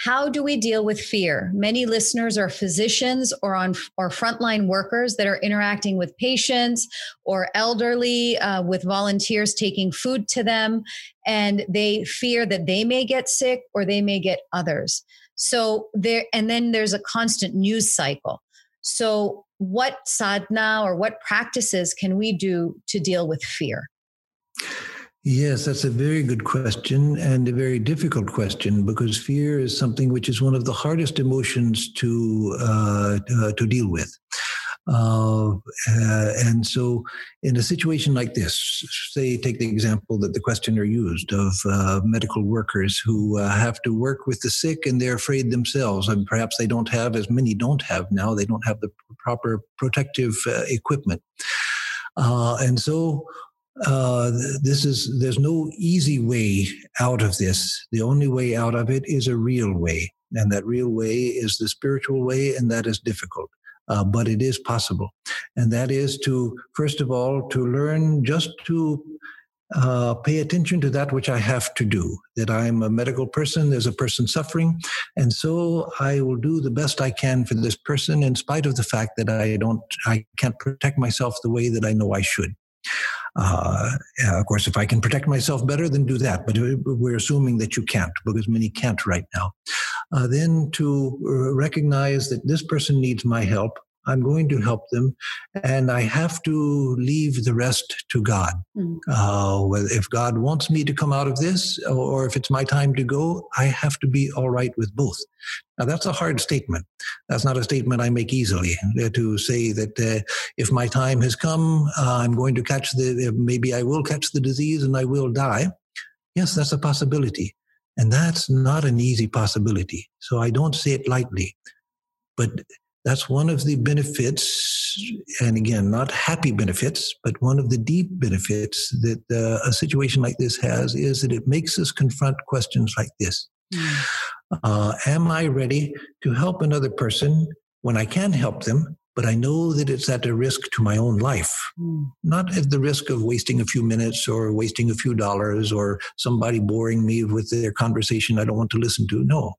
how do we deal with fear? Many listeners are physicians or on or frontline workers that are interacting with patients or elderly uh, with volunteers taking food to them, and they fear that they may get sick or they may get others. So there, and then there's a constant news cycle. So, what sadhana or what practices can we do to deal with fear? Yes, that's a very good question and a very difficult question because fear is something which is one of the hardest emotions to uh, uh, to deal with. Uh, uh, and so, in a situation like this, say, take the example that the questioner used of uh, medical workers who uh, have to work with the sick and they're afraid themselves, and perhaps they don't have, as many don't have now, they don't have the proper protective uh, equipment. Uh, and so, uh, this is there's no easy way out of this. The only way out of it is a real way, and that real way is the spiritual way, and that is difficult. Uh, but it is possible, and that is to first of all to learn just to uh, pay attention to that which I have to do. That I'm a medical person, there's a person suffering, and so I will do the best I can for this person, in spite of the fact that I don't, I can't protect myself the way that I know I should. Uh, of course, if I can protect myself better, then do that. But uh, we're assuming that you can't, because many can't right now. Uh, then to uh, recognize that this person needs my help. I'm going to help them, and I have to leave the rest to God. Mm. Uh, if God wants me to come out of this, or if it's my time to go, I have to be all right with both. Now, that's a hard statement. That's not a statement I make easily uh, to say that uh, if my time has come, uh, I'm going to catch the, maybe I will catch the disease and I will die. Yes, that's a possibility. And that's not an easy possibility. So I don't say it lightly. But that's one of the benefits, and again, not happy benefits, but one of the deep benefits that uh, a situation like this has is that it makes us confront questions like this. Mm. Uh, am I ready to help another person when I can help them, but I know that it's at a risk to my own life, mm. not at the risk of wasting a few minutes or wasting a few dollars or somebody boring me with their conversation I don't want to listen to. No.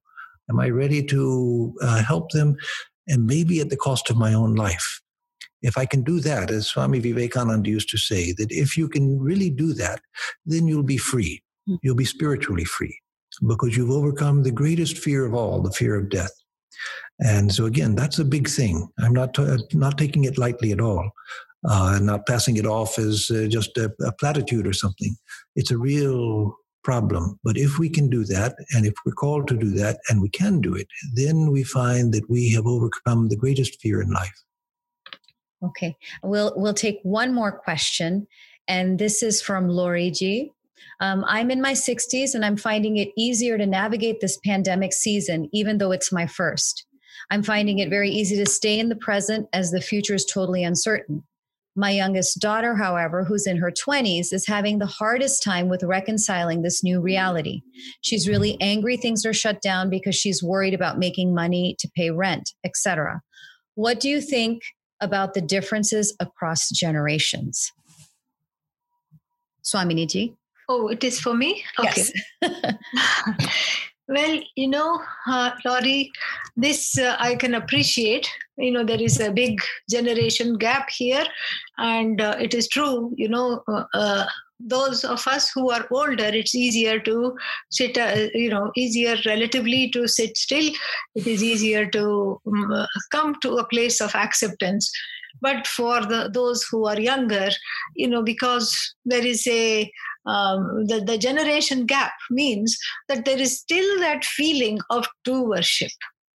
Am I ready to uh, help them and maybe at the cost of my own life. If I can do that, as Swami Vivekananda used to say, that if you can really do that, then you'll be free. Hmm. You'll be spiritually free because you've overcome the greatest fear of all, the fear of death. And so again, that's a big thing. I'm not t- not taking it lightly at all, uh, not passing it off as uh, just a, a platitude or something. It's a real problem. But if we can do that, and if we're called to do that, and we can do it, then we find that we have overcome the greatest fear in life. Okay, we'll we'll take one more question, and this is from Lori G. Um, I'm in my 60s and I'm finding it easier to navigate this pandemic season, even though it's my first. I'm finding it very easy to stay in the present as the future is totally uncertain. My youngest daughter, however, who's in her 20s, is having the hardest time with reconciling this new reality. She's really angry things are shut down because she's worried about making money to pay rent, etc. What do you think about the differences across generations? Swaminiji? Oh, it is for me? Okay. Yes. <laughs> Well, you know, uh, Laurie, this uh, I can appreciate. You know, there is a big generation gap here, and uh, it is true. You know, uh, uh, those of us who are older, it's easier to sit. Uh, you know, easier relatively to sit still. It is easier to um, come to a place of acceptance. But for the those who are younger, you know, because there is a um, the, the generation gap means that there is still that feeling of doership,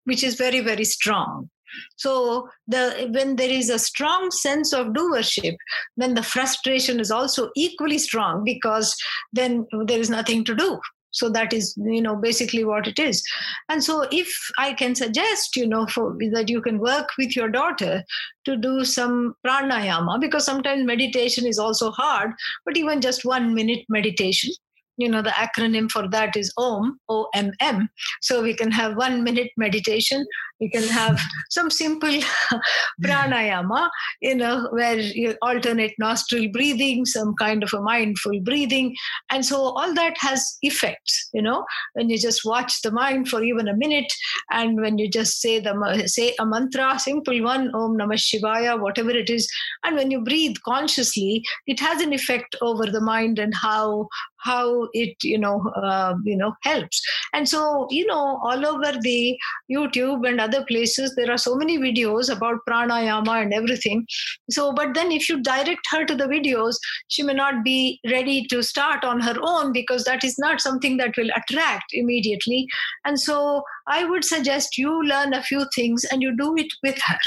which is very, very strong. So the when there is a strong sense of doership, then the frustration is also equally strong because then there is nothing to do so that is you know basically what it is. And so if i can suggest you know for that you can work with your daughter to do some pranayama because sometimes meditation is also hard but even just one minute meditation you know the acronym for that is om o m m. So we can have one minute meditation. We can have some simple <laughs> pranayama you know where you alternate nostril breathing some kind of a mindful breathing. And so all that has effects you know when you just watch the mind for even a minute and when you just say the say a mantra simple one om namah shivaya whatever it is. And when you breathe consciously it has an effect over the mind and how how it you know uh, you know helps. And so you know all over the youtube and other places there are so many videos about pranayama and everything. So but then if you direct her to the videos she may not be ready to start on her own because that is not something that will attract immediately. And so i would suggest you learn a few things and you do it with her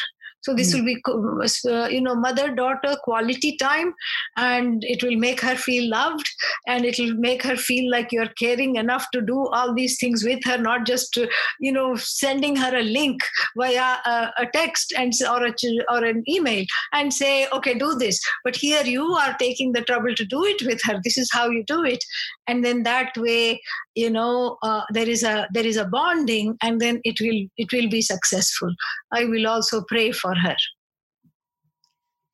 So this mm. will be, uh, you know, mother-daughter quality time, and it will make her feel loved, and it will make her feel like you're caring enough to do all these things with her, not just, you know, sending her a link via a, a text and or a, or an email and say, okay, do this. But here you are taking the trouble to do it with her. This is how you do it, and then that way, you know, uh, there is a there is a bonding, and then it will it will be successful. I will also pray for her.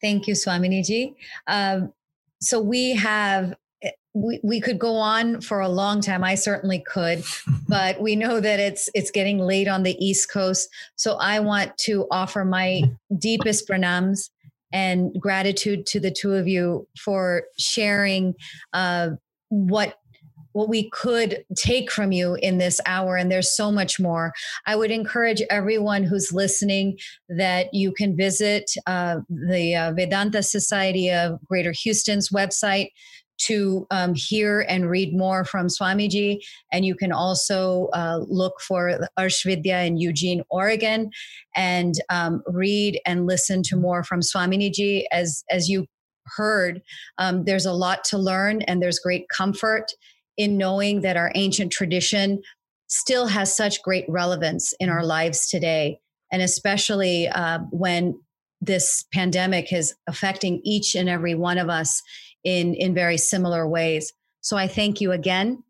Thank you, Swaminiji. Um, so we have eh, we, we could go on for a long time i certainly could <laughs> but we know that it's it's getting late on the east coast so i want to offer my deepest pranams and gratitude to the two of you for sharing uh, what what we could take from you in this hour. And there's so much more. I would encourage everyone who's listening that you can visit uh, the uh, Vedanta Society of Greater Houston's website to um, hear and read more from Swamiji. And you can also uh, look for Arsha Vidya in Eugene, Oregon, and um, read and listen to more from Swamiji. As, as you heard, um, there's a lot to learn and there's great comfort in knowing that our ancient tradition still has such great relevance in our lives today. And especially uh, when this pandemic is affecting each and every one of us in, in very similar ways. So I thank you again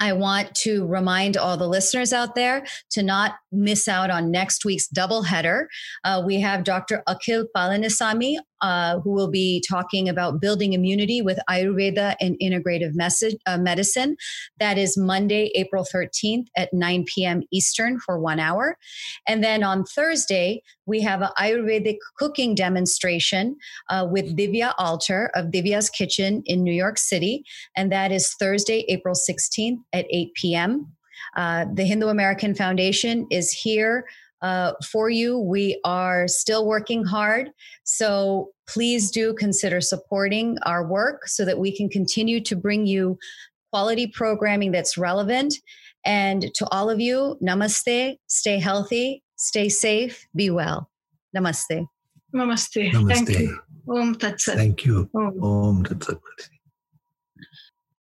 I want to remind all the listeners out there to not miss out on next week's double header. Uh, we have Dr. Akil Palanisamy, uh, who will be talking about building immunity with Ayurveda and integrative message, uh, medicine. That is Monday, April 13th at 9 p.m. Eastern for one hour. And then on Thursday, we have an Ayurvedic cooking demonstration uh, with Divya Alter of Divya's Kitchen in New York City. And that is Thursday, April 16th at 8 p.m. Uh, the Hindu American Foundation is here uh, for you. We are still working hard. So please do consider supporting our work so that we can continue to bring you quality programming that's relevant. And to all of you, namaste, stay healthy, stay safe, be well. Namaste. Namaste. Namaste. Thank you. Om Tat Thank you. Om, Om Tat